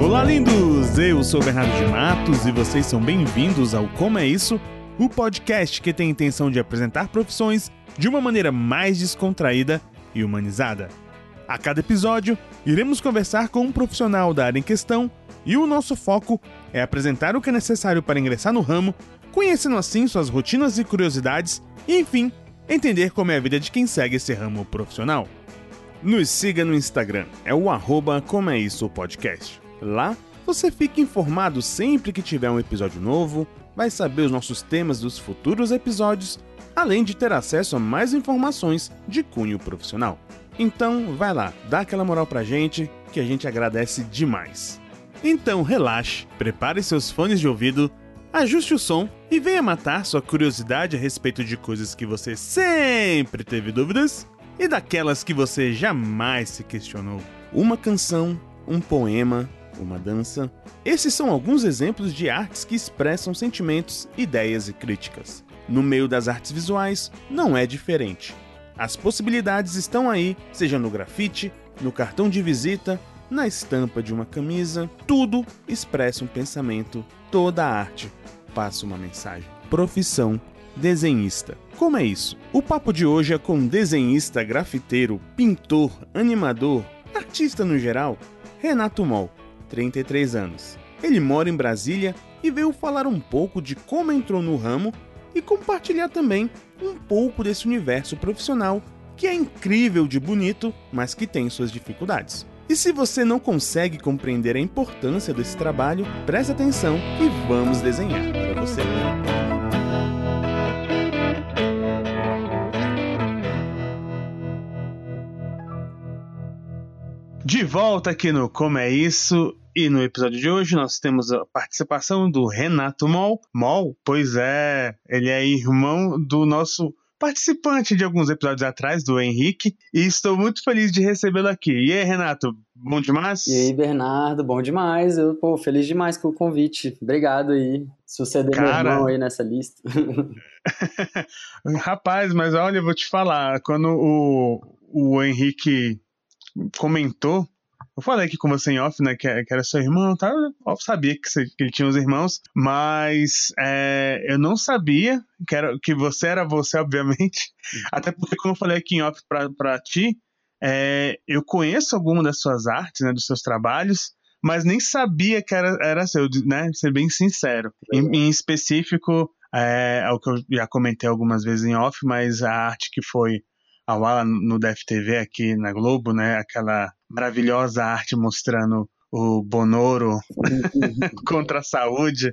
Olá, lindos! Eu sou Bernardo de Matos e vocês são bem-vindos ao Como é Isso, o podcast que tem a intenção de apresentar profissões de uma maneira mais descontraída e humanizada. A cada episódio, iremos conversar com um profissional da área em questão e o nosso foco é apresentar o que é necessário para ingressar no ramo, conhecendo assim suas rotinas e curiosidades e, enfim, entender como é a vida de quem segue esse ramo profissional. Nos siga no Instagram, é o arroba Como é Isso Podcast. Lá você fica informado sempre que tiver um episódio novo, vai saber os nossos temas dos futuros episódios, além de ter acesso a mais informações de cunho profissional. Então vai lá, dá aquela moral pra gente que a gente agradece demais. Então relaxe, prepare seus fones de ouvido, ajuste o som e venha matar sua curiosidade a respeito de coisas que você sempre teve dúvidas e daquelas que você jamais se questionou. Uma canção, um poema, uma dança. Esses são alguns exemplos de artes que expressam sentimentos, ideias e críticas. No meio das artes visuais, não é diferente. As possibilidades estão aí, seja no grafite, no cartão de visita, na estampa de uma camisa, tudo expressa um pensamento, toda a arte passa uma mensagem. Profissão desenhista. Como é isso? O papo de hoje é com desenhista, grafiteiro, pintor, animador, artista no geral, Renato Mol, 33 anos. Ele mora em Brasília e veio falar um pouco de como entrou no ramo e compartilhar também um pouco desse universo profissional que é incrível de bonito, mas que tem suas dificuldades. E se você não consegue compreender a importância desse trabalho, preste atenção e vamos desenhar para você. De volta aqui no Como é Isso, e no episódio de hoje nós temos a participação do Renato Mol. Mol, pois é, ele é irmão do nosso participante de alguns episódios atrás, do Henrique, e estou muito feliz de recebê-lo aqui. E aí, Renato, bom demais? E aí, Bernardo, bom demais. Eu, pô, feliz demais com o convite. Obrigado aí. Suceder Cara... meu irmão aí nessa lista. Rapaz, mas olha, eu vou te falar, quando o, o Henrique comentou eu falei aqui com você em off, né, que, que era seu irmão, tá? Eu sabia que, você, que ele tinha os irmãos, mas é, eu não sabia que, era, que você era você, obviamente. Até porque, como eu falei aqui em off pra, pra ti, é, eu conheço alguma das suas artes, né, dos seus trabalhos, mas nem sabia que era, era seu, né? Ser bem sincero. Em, em específico, é, é, o que eu já comentei algumas vezes em off, mas a arte que foi ao ar no DFTV aqui na Globo, né? Aquela maravilhosa arte mostrando o Bonoro contra a saúde.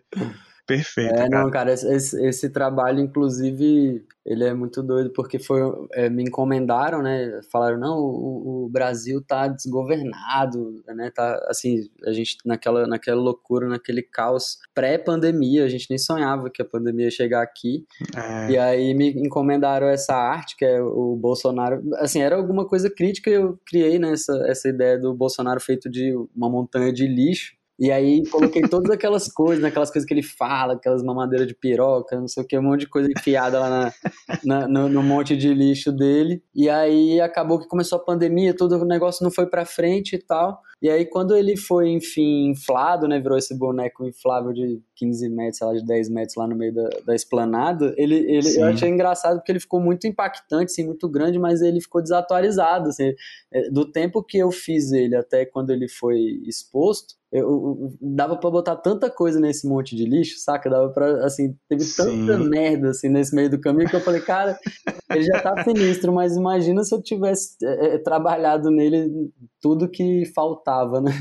Perfeito. É, cara. não, cara, esse, esse, trabalho, inclusive, ele é muito doido, porque foi, é, me encomendaram, né? Falaram, não, o, o, Brasil tá desgovernado, né? Tá, assim, a gente naquela, naquela loucura, naquele caos pré-pandemia, a gente nem sonhava que a pandemia ia chegar aqui. É. E aí me encomendaram essa arte, que é o Bolsonaro. Assim, era alguma coisa crítica, eu criei, né? Essa, essa ideia do Bolsonaro feito de uma montanha de lixo. E aí coloquei todas aquelas coisas, aquelas coisas que ele fala, aquelas mamadeiras de piroca, não sei o que, um monte de coisa enfiada lá na, na no, no, monte de lixo dele. E aí acabou que começou a pandemia, todo o negócio não foi pra frente e tal. E aí quando ele foi, enfim, inflado, né, virou esse boneco inflável de 15 metros, sei lá, de 10 metros lá no meio da, da esplanada, ele, ele eu achei engraçado porque ele ficou muito impactante, assim, muito grande, mas ele ficou desatualizado, assim, é, do tempo que eu fiz ele até quando ele foi exposto, eu, eu, dava para botar tanta coisa nesse monte de lixo, saca? Dava para assim, teve tanta Sim. merda assim nesse meio do caminho que eu falei, cara, ele já tá sinistro, mas imagina se eu tivesse é, é trabalhado nele tudo que faltava, né?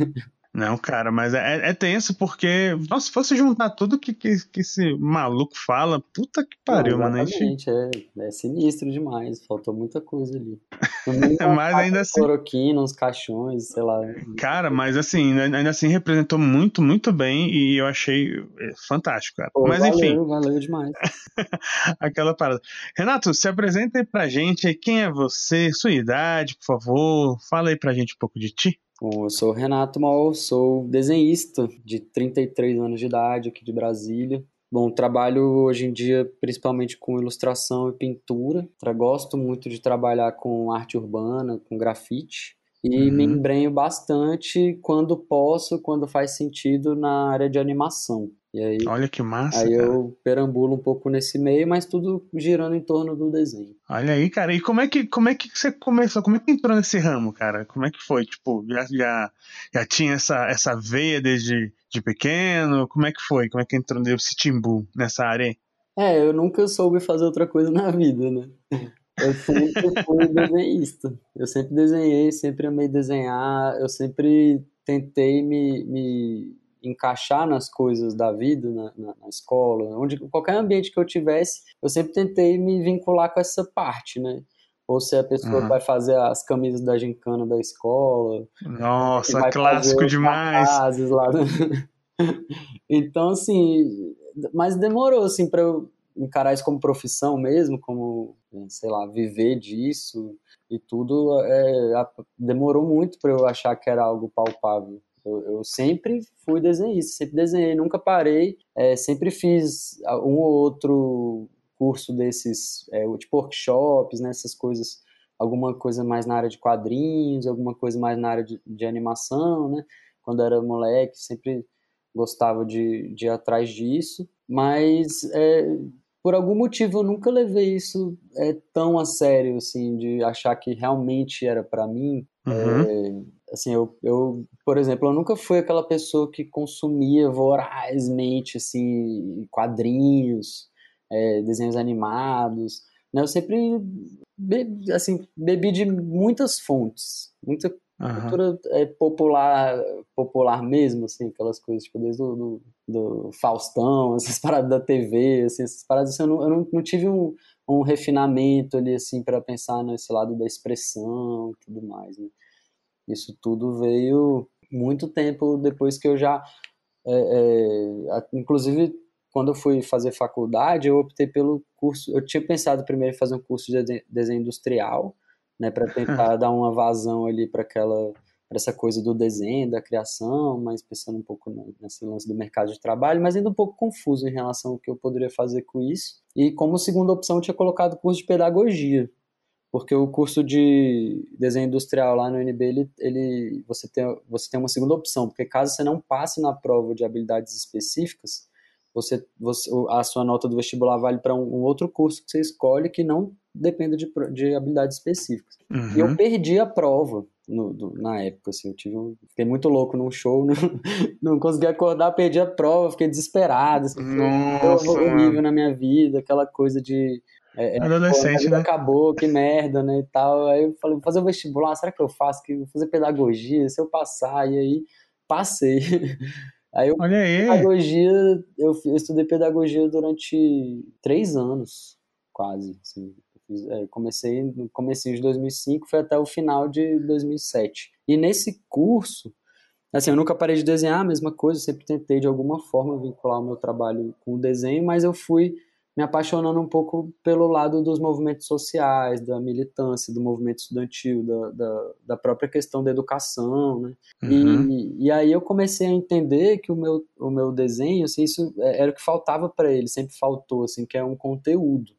Não, cara, mas é, é tenso porque, nossa, se fosse juntar tudo que, que, que esse maluco fala, puta que pariu, Não, mano. Gente, é, é sinistro demais, faltou muita coisa ali. mas ainda assim. Cloroquina, uns caixões, sei lá. Cara, mas assim, ainda assim representou muito, muito bem e eu achei é, fantástico, cara. Pô, mas valeu, enfim. Valeu demais. Aquela parada. Renato, se apresenta aí pra gente quem é você, sua idade, por favor. Fala aí pra gente um pouco de ti. Bom, eu sou Renato Mal, sou desenhista de 33 anos de idade aqui de Brasília. Bom, trabalho hoje em dia principalmente com ilustração e pintura. Gosto muito de trabalhar com arte urbana, com grafite. E uhum. me embrenho bastante quando posso, quando faz sentido na área de animação. E aí, Olha que massa. Aí cara. eu perambulo um pouco nesse meio, mas tudo girando em torno do desenho. Olha aí, cara. E como é que, como é que você começou? Como é que entrou nesse ramo, cara? Como é que foi? Tipo, já, já, já tinha essa, essa veia desde de pequeno? Como é que foi? Como é que entrou nesse timbu nessa área? É, eu nunca soube fazer outra coisa na vida, né? Eu sempre fui desenhista. Eu sempre desenhei, sempre amei desenhar. Eu sempre tentei me, me encaixar nas coisas da vida, na, na, na, escola, onde qualquer ambiente que eu tivesse, eu sempre tentei me vincular com essa parte, né? Ou se a pessoa uhum. vai fazer as camisas da gincana da escola. Nossa, clássico demais. Lá. então, assim, mas demorou, assim, para eu encarar isso como profissão mesmo, como, sei lá, viver disso e tudo, é, demorou muito para eu achar que era algo palpável. Eu, eu, sempre fui desenhista, sempre desenhei, nunca parei, é, sempre fiz um ou outro curso desses, é, tipo workshops, né, essas coisas, alguma coisa mais na área de quadrinhos, alguma coisa mais na área de, de animação, né, quando era moleque, sempre gostava de, de ir atrás disso, mas é, por algum motivo eu nunca levei isso é, tão a sério, assim, de achar que realmente era para mim. Uhum. Assim, eu, eu, por exemplo, eu nunca fui aquela pessoa que consumia vorazmente, assim, quadrinhos, é, desenhos animados, né? Eu sempre, bebi, assim, bebi de muitas fontes, muita uhum. cultura é, popular, popular mesmo, assim, aquelas coisas, tipo, desde do, do, do Faustão, essas paradas da TV, assim, essas paradas, assim, eu, não, eu não, não tive um, um refinamento ali, assim, para pensar nesse lado da expressão e tudo mais, né? Isso tudo veio muito tempo depois que eu já. É, é, inclusive, quando eu fui fazer faculdade, eu optei pelo curso. Eu tinha pensado primeiro em fazer um curso de desenho industrial, né, para tentar dar uma vazão ali para aquela para essa coisa do desenho, da criação, mas pensando um pouco nesse lance do mercado de trabalho, mas ainda um pouco confuso em relação ao que eu poderia fazer com isso. E como segunda opção, eu tinha colocado o curso de pedagogia, porque o curso de desenho industrial lá no UNB, ele, ele, você, tem, você tem uma segunda opção, porque caso você não passe na prova de habilidades específicas, você, você a sua nota do vestibular vale para um, um, outro curso que você escolhe que não dependa de, de habilidades específicas. Uhum. E eu uhum. perdi a prova no, do, na época, assim, eu tive um, fiquei muito louco num show, não, não consegui acordar, perdi a prova, fiquei desesperado, assim, Nossa, horrível na minha vida, aquela coisa de é, é, Adolescente, pô, né? Acabou, que merda, né? E tal. Aí eu falei, vou fazer o vestibular, será que eu faço? Que vou fazer pedagogia, se eu passar, e aí passei. Aí eu, Olha aí. pedagogia, eu, eu estudei pedagogia durante três anos, quase. Assim. É, comecei no começo de 2005, foi até o final de 2007. E nesse curso, assim, eu nunca parei de desenhar a mesma coisa, sempre tentei de alguma forma vincular o meu trabalho com o desenho, mas eu fui me apaixonando um pouco pelo lado dos movimentos sociais, da militância, do movimento estudantil, da, da, da própria questão da educação, né? Uhum. E, e aí eu comecei a entender que o meu, o meu desenho, assim, isso é, era o que faltava para ele, sempre faltou, assim, que é um conteúdo.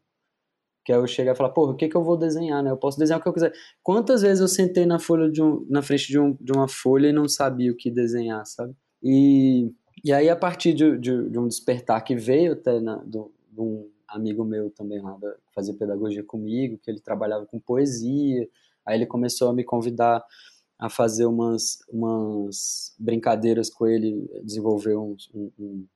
Que é eu chegar e falar, porra, o que, que eu vou desenhar, né? Eu posso desenhar o que eu quiser. Quantas vezes eu sentei na folha de um, na frente de, um, de uma folha e não sabia o que desenhar, sabe? E, e aí, a partir de, de, de um despertar que veio até na, do, de um amigo meu também lá da, fazia pedagogia comigo, que ele trabalhava com poesia. Aí ele começou a me convidar a fazer umas, umas brincadeiras com ele, desenvolver um, um,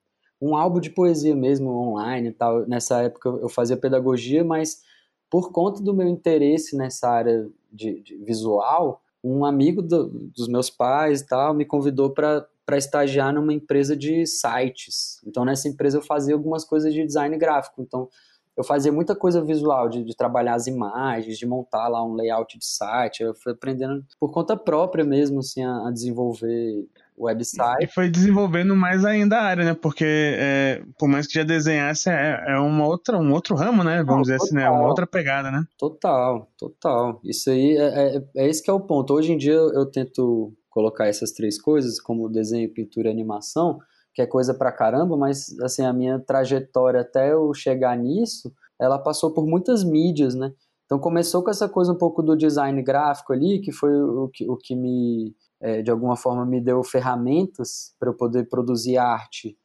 um álbum de poesia mesmo online e tal. Nessa época eu fazia pedagogia, mas por conta do meu interesse nessa área de, de visual, um amigo do, dos meus pais e tal me convidou para estagiar numa empresa de sites. Então, nessa empresa eu fazia algumas coisas de design gráfico. Então, eu fazia muita coisa visual, de, de, trabalhar as imagens, de montar lá um layout de site. Eu fui aprendendo por conta própria mesmo, assim, a, a desenvolver website. E foi desenvolvendo mais ainda a área, né? Porque é, por mais que já desenhasse, é, é uma outra, um outro ramo, né? Vamos Não, dizer total, assim, né? Uma outra pegada, né? Total, total. Isso aí é, é, é esse que é o ponto. Hoje em dia eu, eu tento colocar essas três coisas, como desenho, pintura e animação, que é coisa pra caramba, mas assim, a minha trajetória até eu chegar nisso, ela passou por muitas mídias, né? Então começou com essa coisa um pouco do design gráfico ali, que foi o que, o que me, é, de alguma forma, me deu ferramentas para eu poder produzir arte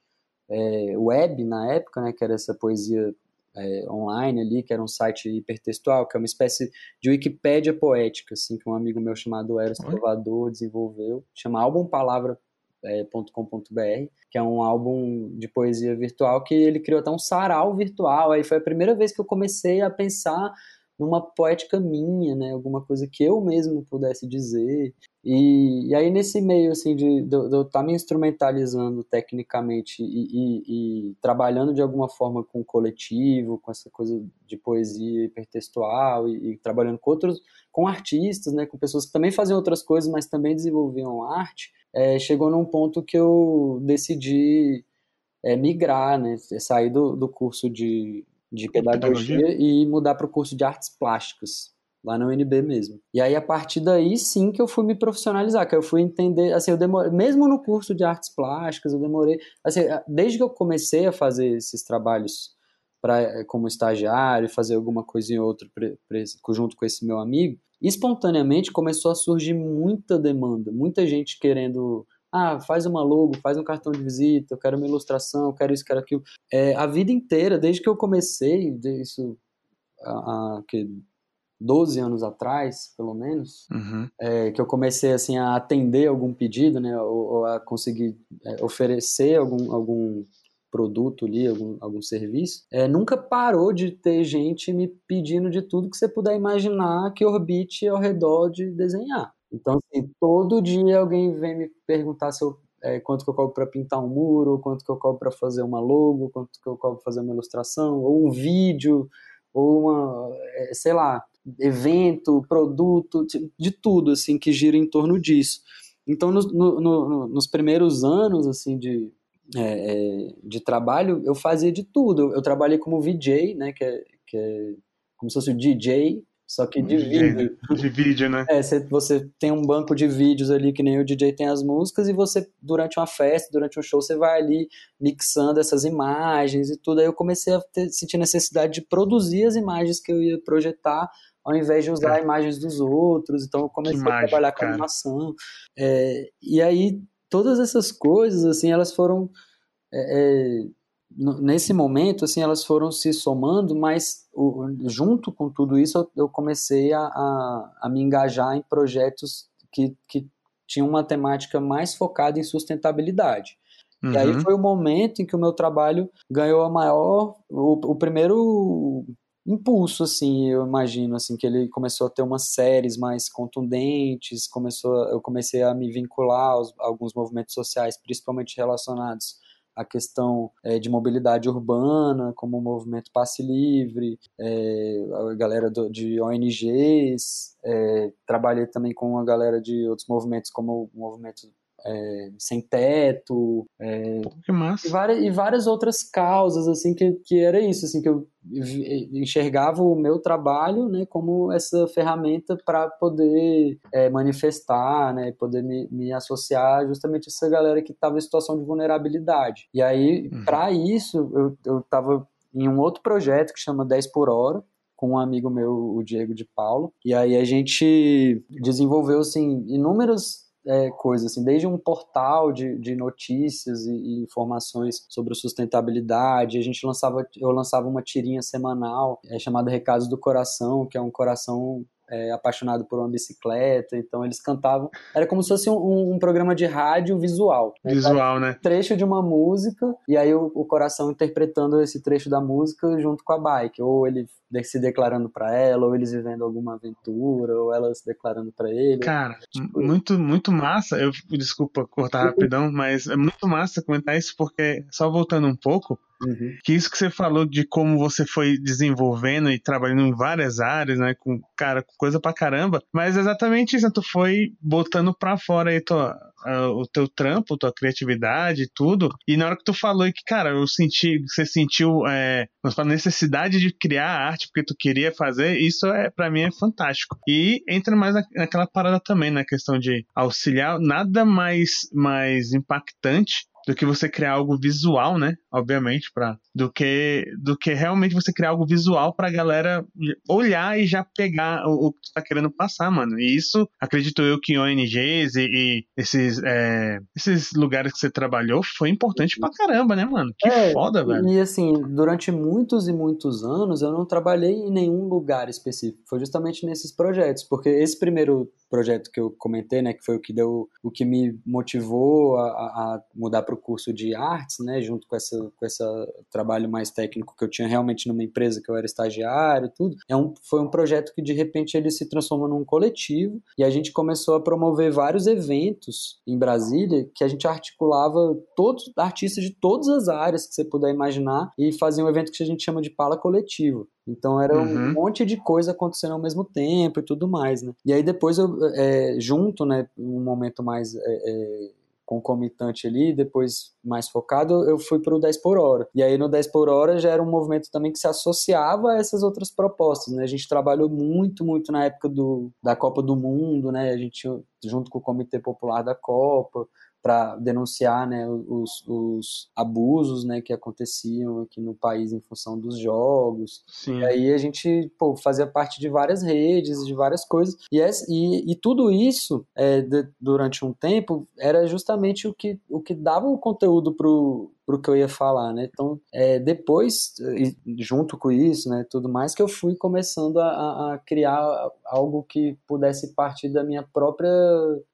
é, web na época, né, que era essa poesia é, online ali, que era um site hipertextual, que é uma espécie de Wikipédia poética, assim, que um amigo meu chamado Eros Salvador desenvolveu, chama álbumpalavra.com.br, é, que é um álbum de poesia virtual que ele criou até um sarau virtual. Aí foi a primeira vez que eu comecei a pensar numa poética minha, né? Alguma coisa que eu mesmo pudesse dizer. E, e aí nesse meio assim de, de, eu estar tá me instrumentalizando tecnicamente e, e, e, trabalhando de alguma forma com o coletivo, com essa coisa de poesia hipertextual e trabalhando com outros, com artistas, né? Com pessoas que também faziam outras coisas, mas também desenvolviam arte. É, chegou num ponto que eu decidi é, migrar, né? Sair do, do curso de de pedagogia, pedagogia? e mudar para o curso de artes plásticas, lá na UNB mesmo. E aí, a partir daí, sim, que eu fui me profissionalizar, que eu fui entender, assim, eu demorei, mesmo no curso de artes plásticas, eu demorei, assim, desde que eu comecei a fazer esses trabalhos eh, como estagiário, fazer alguma coisa ou outra junto com esse meu amigo, espontaneamente começou a surgir muita demanda, muita gente querendo ah, faz uma logo, faz um cartão de visita, eu quero uma ilustração, eu quero isso, quero aquilo. É, a vida inteira, desde que eu comecei, isso há, que 12 anos atrás, pelo menos, uhum. é, que eu comecei assim a atender algum pedido, né, ou, ou a conseguir é, oferecer algum, algum produto ali, algum, algum serviço, é, nunca parou de ter gente me pedindo de tudo que você puder imaginar que orbite ao redor de desenhar. Então, assim, todo dia alguém vem me perguntar se eu, é, quanto que eu cobro para pintar um muro, quanto que eu cobro para fazer uma logo, quanto que eu cobro para fazer uma ilustração, ou um vídeo, ou uma, é, sei lá, evento, produto, de tudo, assim, que gira em torno disso. Então, no, no, no, nos primeiros anos, assim, de, é, é de trabalho, eu fazia de tudo. Eu, eu trabalhei como VJ, né, que é, que é como se fosse o DJ, só que de vídeo. De vídeo, né? É, você tem um banco de vídeos ali, que nem o DJ tem as músicas, e você, durante uma festa, durante um show, você vai ali mixando essas imagens e tudo. Aí eu comecei a ter, sentir necessidade de produzir as imagens que eu ia projetar, ao invés de usar é. imagens dos outros. Então eu comecei mágico, a trabalhar com cara. animação. É, e aí, todas essas coisas, assim, elas foram. É, é nesse momento, assim, elas foram se somando, mas o, junto com tudo isso, eu comecei a, a, a, me engajar em projetos que, que tinham uma temática mais focada em sustentabilidade. Uhum. E aí uhum. foi o momento em que o meu trabalho ganhou a maior, o, o primeiro impulso, assim, eu imagino, assim, que ele começou a ter umas séries mais contundentes, começou, eu comecei a me vincular aos, a alguns movimentos sociais, principalmente relacionados a questão é, de mobilidade urbana, como o movimento Passe Livre, é, a galera do, de ONGs, é, trabalhei também com a galera de outros movimentos, como o movimento é, sem teto, é. E, várias, e várias outras causas, assim, que, que era isso, assim, que eu enxergava o meu trabalho, né, como essa ferramenta para poder é, manifestar, né, poder me, me associar justamente a essa galera que estava em situação de vulnerabilidade. E aí, uhum. para isso, eu estava em um outro projeto que chama 10 por hora, com um amigo meu, o Diego de Paulo, e aí a gente desenvolveu, assim, inúmeros é, coisas, assim, desde um portal de, de notícias e, e, informações sobre sustentabilidade. A gente lançava, eu lançava uma tirinha semanal é, chamada Recados do Coração, que é um coração é, apaixonado por uma bicicleta, então eles cantavam. Era como se fosse um, um programa de rádio visual. Né? Visual, né? Trecho de uma música, e aí o, o, coração interpretando esse trecho da música junto com a bike. Ou ele se declarando para ela, ou eles vivendo alguma aventura, ou ela se declarando para ele. Cara, tipo... muito, muito massa. Eu desculpa cortar rapidão, mas é muito massa comentar isso, porque só voltando um pouco. Uhum. Que isso que você falou de como você foi desenvolvendo e trabalhando em várias áreas, né? Com, cara, coisa pra caramba. Mas é exatamente isso, né? tu foi botando pra fora aí tua, uh, o teu trampo, tua criatividade, tudo. E na hora que tu falou que, cara, eu senti, você sentiu é, a necessidade de criar arte porque tu queria fazer, isso é para mim é fantástico. E entra mais naquela parada também, na questão de auxiliar, nada mais, mais impactante do que você criar algo visual, né? Obviamente, para do que do que realmente você criar algo visual pra galera olhar e já pegar o, o que tu tá querendo passar, mano. E isso, acredito eu que ONGs e, e esses, é, esses lugares que você trabalhou foi importante pra caramba, né, mano? Que é, foda, velho. E assim, durante muitos e muitos anos eu não trabalhei em nenhum lugar específico. Foi justamente nesses projetos, porque esse primeiro projeto que eu comentei, né, que foi o que deu, o que me motivou a, a mudar para o curso de artes, né, junto com essa com esse trabalho mais técnico que eu tinha realmente numa empresa que eu era estagiário, tudo. É um, foi um projeto que de repente ele se transformou num coletivo e a gente começou a promover vários eventos em Brasília que a gente articulava todos artistas de todas as áreas que você puder imaginar e fazia um evento que a gente chama de pala coletiva. Então era uhum. um monte de coisa acontecendo ao mesmo tempo e tudo mais, né? E aí depois eu, é, junto, né, um momento mais é, é, concomitante ali, depois mais focado, eu fui para o 10 por hora. E aí no 10 por hora já era um movimento também que se associava a essas outras propostas, né? A gente trabalhou muito, muito na época do, da Copa do Mundo, né? A gente junto com o Comitê Popular da Copa, para denunciar né, os, os, abusos né, que aconteciam aqui no país em função dos jogos. Sim. E aí a gente pô, fazia parte de várias redes, de várias coisas. E, e, e tudo isso, é, de, durante um tempo, era justamente o que, o que dava o conteúdo pro que eu ia falar, né? Então, é, depois, junto com isso, né, tudo mais, que eu fui começando a, a, criar algo que pudesse partir da minha própria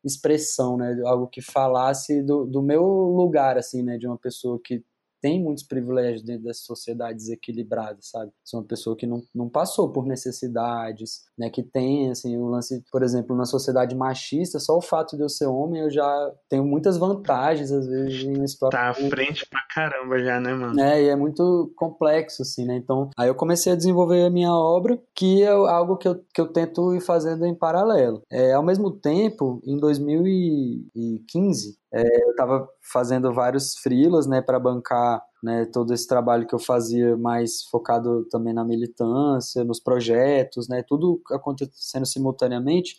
expressão, né? Algo que falasse do, do meu lugar, assim, né? De uma pessoa que tem muitos privilégios dentro dessa sociedade desequilibrada, sabe? Sou uma pessoa que não, não passou por necessidades, né? Que tem, assim, o lance, por exemplo, na sociedade machista, só o fato de eu ser homem, eu já tenho muitas vantagens, às vezes, em situação... Tá à frente pra caramba já, né, mano? É, e é muito complexo, assim, né? Então, aí eu comecei a desenvolver a minha obra, que é algo que eu, que eu tento ir fazendo em paralelo. É, ao mesmo tempo, em 2015, é, eu estava fazendo vários freelas, né, para bancar né, todo esse trabalho que eu fazia mais focado também na militância, nos projetos, né, tudo acontecendo simultaneamente.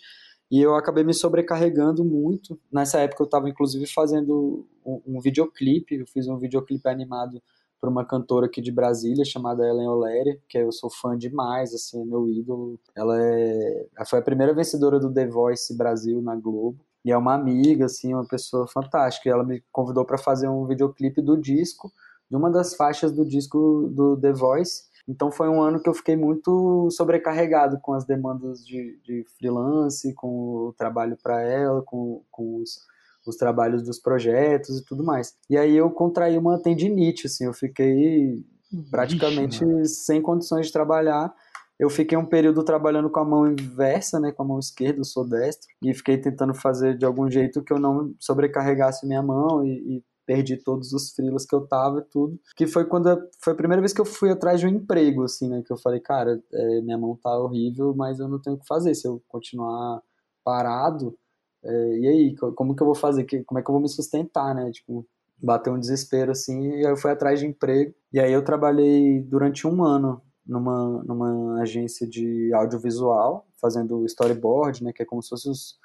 E eu acabei me sobrecarregando muito. Nessa época eu estava inclusive fazendo um, um, videoclipe, eu fiz um videoclipe animado para uma cantora aqui de Brasília chamada Ellen Oléria, que eu sou fã demais, assim, é meu ídolo. Ela é, ela foi a primeira vencedora do The Voice Brasil na Globo. E é uma amiga, assim, uma pessoa fantástica. E ela me convidou para fazer um videoclipe do disco, de uma das faixas do disco do The Voice. Então foi um ano que eu fiquei muito sobrecarregado com as demandas de, de freelance, com o trabalho para ela, com, com os, os trabalhos dos projetos e tudo mais. E aí eu contraí uma tendinite, assim, eu fiquei praticamente Ixi, sem condições de trabalhar eu fiquei um período trabalhando com a mão inversa, né, com a mão esquerda, eu sou destro, e fiquei tentando fazer de algum jeito que eu não sobrecarregasse minha mão e, e perdi todos os frilos que eu tava e tudo. Que foi quando foi a primeira vez que eu fui atrás de um emprego, assim, né? Que eu falei, cara, é, minha mão tá horrível, mas eu não tenho o que fazer. Se eu continuar parado, é, e aí, como que eu vou fazer? Como é que eu vou me sustentar, né? Tipo, bateu um desespero, assim, e aí eu fui atrás de emprego. E aí eu trabalhei durante um ano numa, numa agência de audiovisual, fazendo storyboard, né, que é como se fossem os,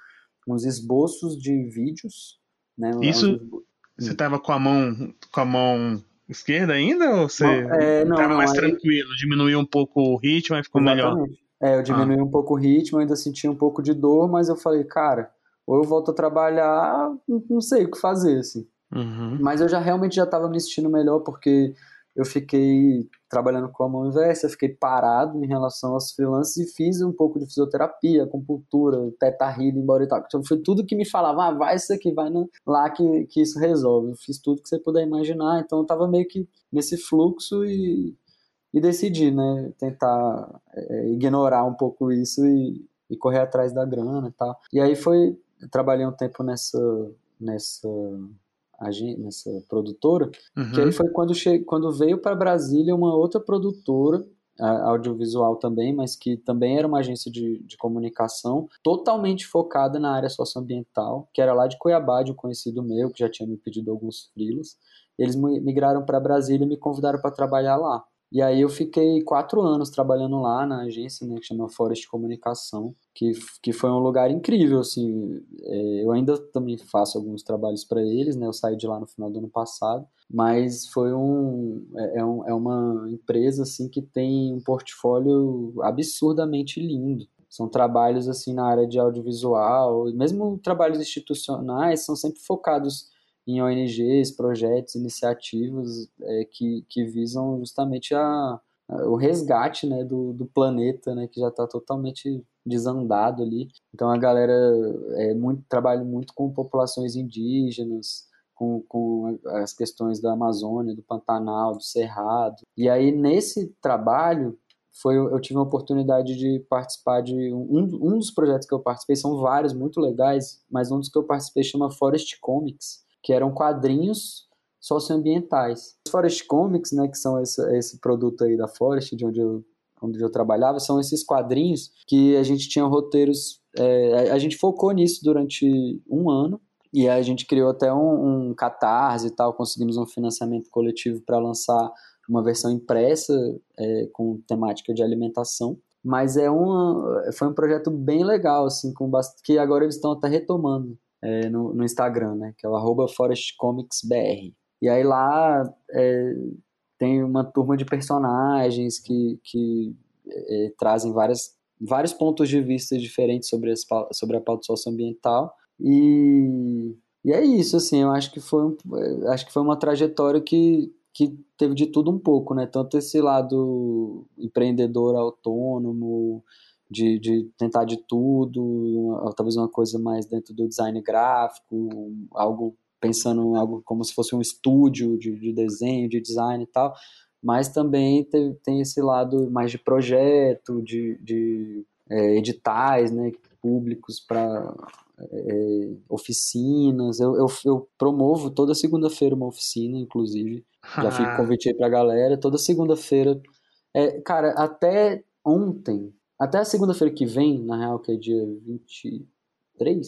uns esboços de vídeos. Né, Isso, você estava com a mão com a mão esquerda ainda ou você estava é, mais aí... tranquilo, diminuiu um pouco o ritmo e ficou Exatamente. melhor? É, eu diminui ah. um pouco o ritmo, ainda senti um pouco de dor, mas eu falei, cara, ou eu volto a trabalhar, não sei o que fazer, assim. Uhum. Mas eu já realmente já estava me sentindo melhor, porque eu fiquei trabalhando com a mão inversa, fiquei parado em relação aos freelances e fiz um pouco de fisioterapia, acupuntura, teta healing, body talk. Então foi tudo que me falava, ah, vai isso aqui, vai lá que, que isso resolve. Eu fiz tudo que você puder imaginar, então eu tava meio que nesse fluxo e, e decidi, né, tentar é, ignorar um pouco isso e, e correr atrás da grana e tal. E aí foi, trabalhei um tempo nessa, nessa nessa produtora, uhum. que aí foi quando, che... quando veio para Brasília uma outra produtora, audiovisual também, mas que também era uma agência de, de comunicação totalmente focada na área socioambiental, que era lá de Cuiabá, de um conhecido meu, que já tinha me pedido alguns frilos. Eles migraram para Brasília e me convidaram para trabalhar lá. E aí eu fiquei quatro anos trabalhando lá na agência, né, que chama Forest Comunicação, que, que foi um lugar incrível, assim, é, eu ainda também faço alguns trabalhos para eles, né, eu saí de lá no final do ano passado, mas foi um é, é, um, é uma empresa, assim, que tem um portfólio absurdamente lindo, são trabalhos, assim, na área de audiovisual, mesmo trabalhos institucionais, são sempre focados em ONGs, projetos, iniciativas é, que, que visam justamente a, a, o resgate né, do, do planeta, né, que já está totalmente desandado ali. Então a galera é, muito, trabalha muito com populações indígenas, com, com as questões da Amazônia, do Pantanal, do Cerrado. E aí nesse trabalho foi eu tive a oportunidade de participar de um, um dos projetos que eu participei são vários muito legais, mas um dos que eu participei chama Forest Comics, que eram quadrinhos socioambientais. Os Forest Comics, né, que são esse, esse produto aí da Forest, de onde eu, onde eu trabalhava, são esses quadrinhos que a gente tinha roteiros. É, a gente focou nisso durante um ano. E a gente criou até um, um catarse e tal, conseguimos um financiamento coletivo para lançar uma versão impressa é, com temática de alimentação. Mas é uma, foi um projeto bem legal, assim, com que agora eles estão até retomando é, no, no, Instagram, né? Que é o arroba ForestComicsBR. E aí lá é, tem uma turma de personagens que, que é, trazem várias, vários pontos de vista diferentes sobre, as, sobre a pauta socioambiental. E, e é isso, assim, eu acho que foi, é, acho que foi uma trajetória que, que teve de tudo um pouco, né? Tanto esse lado empreendedor autônomo, de, de tentar de tudo, talvez uma coisa mais dentro do design gráfico, algo pensando em algo como se fosse um estúdio de, de desenho, de design e tal, mas também tem, tem esse lado mais de projeto, de, de é, editais né, públicos para é, oficinas. Eu, eu, eu, promovo toda segunda-feira uma oficina, inclusive. Já fico convite aí pra galera. Toda segunda-feira. É, cara, até ontem até a segunda-feira que vem, na real, que é dia 23,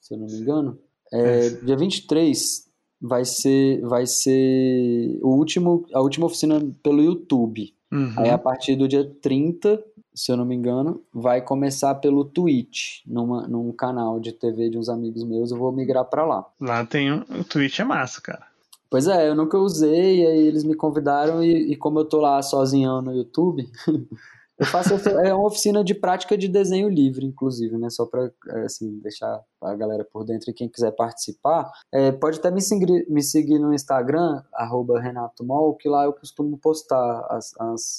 se eu não me engano, é, dia 23 vai ser, vai ser o último, a última oficina pelo YouTube. Uhum. Aí a partir do dia 30, se eu não me engano, vai começar pelo Twitch, numa, num canal de TV de uns amigos meus, eu vou migrar para lá. Lá tem um, o Twitch é massa, cara. Pois é, eu nunca usei, e aí eles me convidaram, e, e como eu tô lá sozinho no YouTube, Eu faço é uma oficina de prática de desenho livre, inclusive, né? Só para é, assim, deixar a galera por dentro e quem quiser participar, é, pode até me seguir, me seguir no Instagram, arroba Renato Mol, que lá eu costumo postar as, as,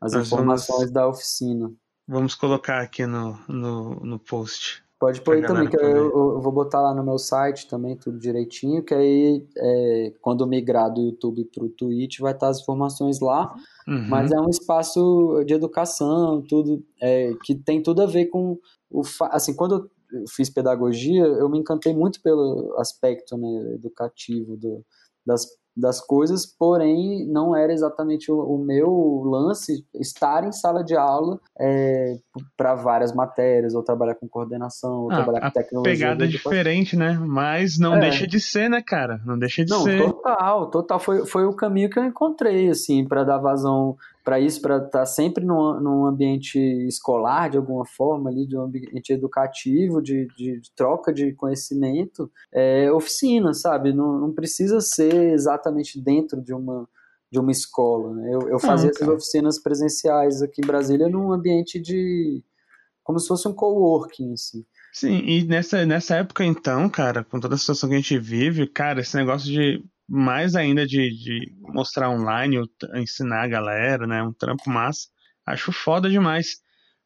as informações vamos, da oficina. Vamos colocar aqui no, no, no post. Pode pôr aí também, que eu, eu, vou botar lá no meu site também, tudo direitinho, que aí é, quando migrar do YouTube para o Twitch vai estar as informações lá, uhum. mas é um espaço de educação, tudo, é, que tem tudo a ver com o... Assim, quando eu fiz pedagogia, eu me encantei muito pelo aspecto né, educativo do, das das coisas, porém não era exatamente o, o meu lance estar em sala de aula é, para várias matérias, ou trabalhar com coordenação, ou ah, trabalhar com tecnologia. Pegada diferente, né? Mas não é. deixa de ser, né, cara? Não deixa de não, ser. Total, total. Foi, foi o caminho que eu encontrei, assim, para dar vazão para isso, para estar tá sempre num, num, ambiente escolar, de alguma forma, ali, de um ambiente educativo, de, de, de troca de conhecimento, é, oficina, sabe? Não, não precisa ser exatamente dentro de uma, de uma escola. Né? Eu, eu fazia essas oficinas presenciais aqui em Brasília num ambiente de. como se fosse um coworking, assim. Sim, e nessa, nessa época então, cara, com toda a situação que a gente vive, cara, esse negócio de mais ainda de, de mostrar online, ensinar a galera, né? Um trampo massa. Acho foda demais.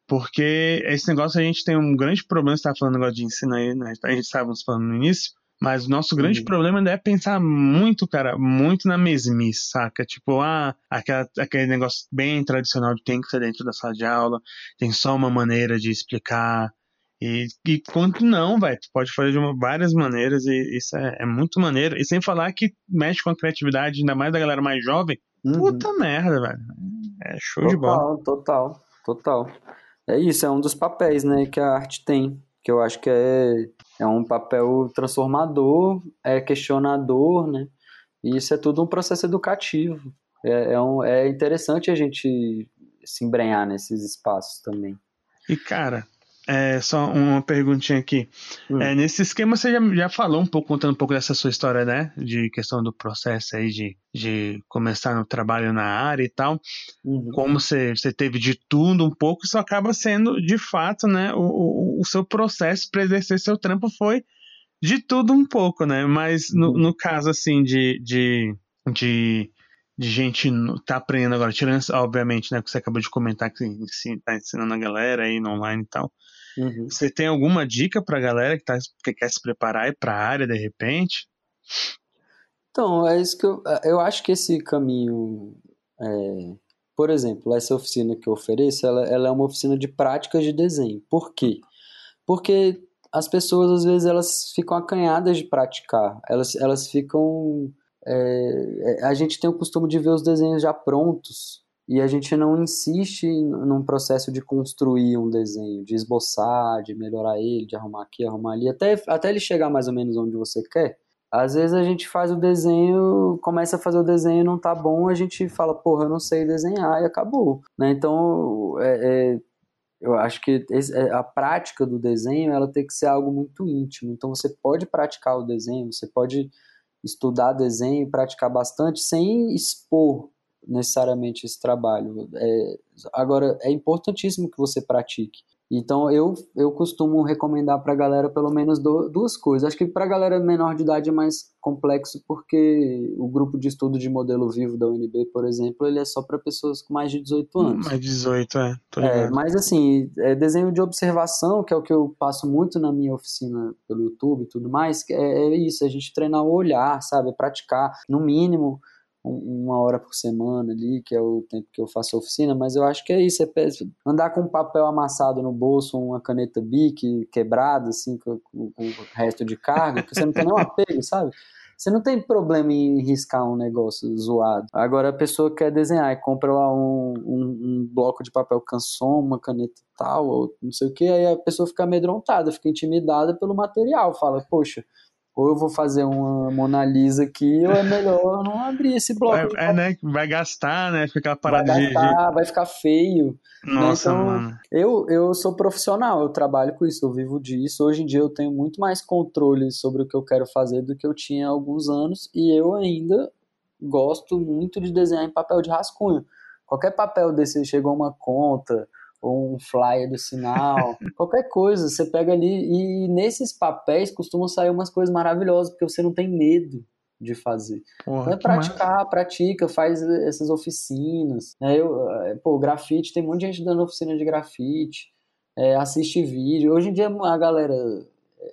Porque esse negócio a gente tem um grande problema, você tá falando negócio de ensino aí, né? A gente estava falando no início, mas o nosso grande uhum. problema ainda é pensar muito, cara, muito na mesmice, saca? Tipo, ah, aquela, aquele negócio bem tradicional de tem que ser dentro da sala de aula, tem só uma maneira de explicar, e, e quanto não, vai, tu pode fazer de uma, várias maneiras e isso é, é, muito maneiro. E sem falar que mexe com a criatividade, ainda mais da galera mais jovem. Uhum. Puta merda, velho. É show total, de bola. Total, total. É isso, é um dos papéis, né, que a arte tem. Que eu acho que é, é um papel transformador, é questionador, né? E isso é tudo um processo educativo. É, é, um, é interessante a gente se embrenhar nesses espaços também. E, cara, é, só uma perguntinha aqui. Hum. É, nesse esquema você já, já falou um pouco, contando um pouco dessa sua história, né? De questão do processo aí de, de começar no trabalho na área e tal. Uhum. Como você, você teve de tudo um pouco, isso acaba sendo, de fato, né? O, o, o seu processo para exercer seu trampo foi de tudo um pouco, né? Mas no, uhum. no caso, assim, de, de, de de gente tá aprendendo agora, tirando, obviamente, né, que você acabou de comentar que tá ensinando a galera aí no online e tal. Uhum. Você tem alguma dica pra galera que, tá, que quer se preparar e pra área de repente? Então, é isso que eu, eu acho que esse caminho, é, por exemplo, essa oficina que eu ofereço, ela, ela é uma oficina de práticas de desenho. Por quê? Porque as pessoas, às vezes, elas ficam acanhadas de praticar. Elas, elas ficam... É, é a gente tem o costume de ver os desenhos já prontos e a gente não insiste num processo de construir um desenho, de esboçar, de melhorar ele, de arrumar aqui, arrumar ali, até, até ele chegar mais ou menos onde você quer. Às vezes a gente faz o desenho, começa a fazer o desenho não tá bom, a gente fala, porra, eu não sei desenhar e acabou. Né? Então, é, é, eu acho que é, a prática do desenho ela tem que ser algo muito íntimo. Então você pode praticar o desenho, você pode estudar desenho, praticar bastante sem expor necessariamente esse trabalho. É, agora, é importantíssimo que você pratique. Então, eu, eu costumo recomendar para a galera pelo menos do, duas coisas. Acho que para a galera menor de idade é mais complexo, porque o grupo de estudo de modelo vivo da UNB, por exemplo, ele é só para pessoas com mais de 18 anos. Mais de 18, é. é mas, assim, é desenho de observação, que é o que eu passo muito na minha oficina pelo YouTube e tudo mais, é, é isso, a gente treinar o olhar, sabe? Praticar, no mínimo uma hora por semana ali, que é o tempo que eu faço oficina, mas eu acho que é isso, é andar com um papel amassado no bolso, uma caneta bic quebrada, assim, com, com, com o resto de carga, que você não tem nenhum apego, sabe? Você não tem problema em riscar um negócio zoado. Agora a pessoa quer desenhar e compra lá um, um, um bloco de papel canson, uma caneta tal, ou não sei o que, aí a pessoa fica amedrontada, fica intimidada pelo material, fala, poxa, ou eu vou fazer uma Mona Lisa aqui, ou é melhor não abrir esse bloco. É, é né? Vai gastar, né? Ficar parado vai gastar, de... vai ficar feio. Né? Nossa, né? então, mano. Eu, eu sou profissional, eu trabalho com isso, eu vivo disso. Hoje em dia eu tenho muito mais controle sobre o que eu quero fazer do que eu tinha há alguns anos, e eu ainda gosto muito de desenhar em papel de rascunho. Qualquer papel desse chegou uma conta, ou um flyer do sinal, qualquer coisa, você pega ali e nesses papéis costumam sair umas coisas maravilhosas, porque você não tem medo de fazer. Porra, então é praticar, massa. pratica, faz essas oficinas. Né? Eu, eh, pô, grafite, tem muita gente dando oficina de grafite, é, assiste vídeo. Hoje em dia a galera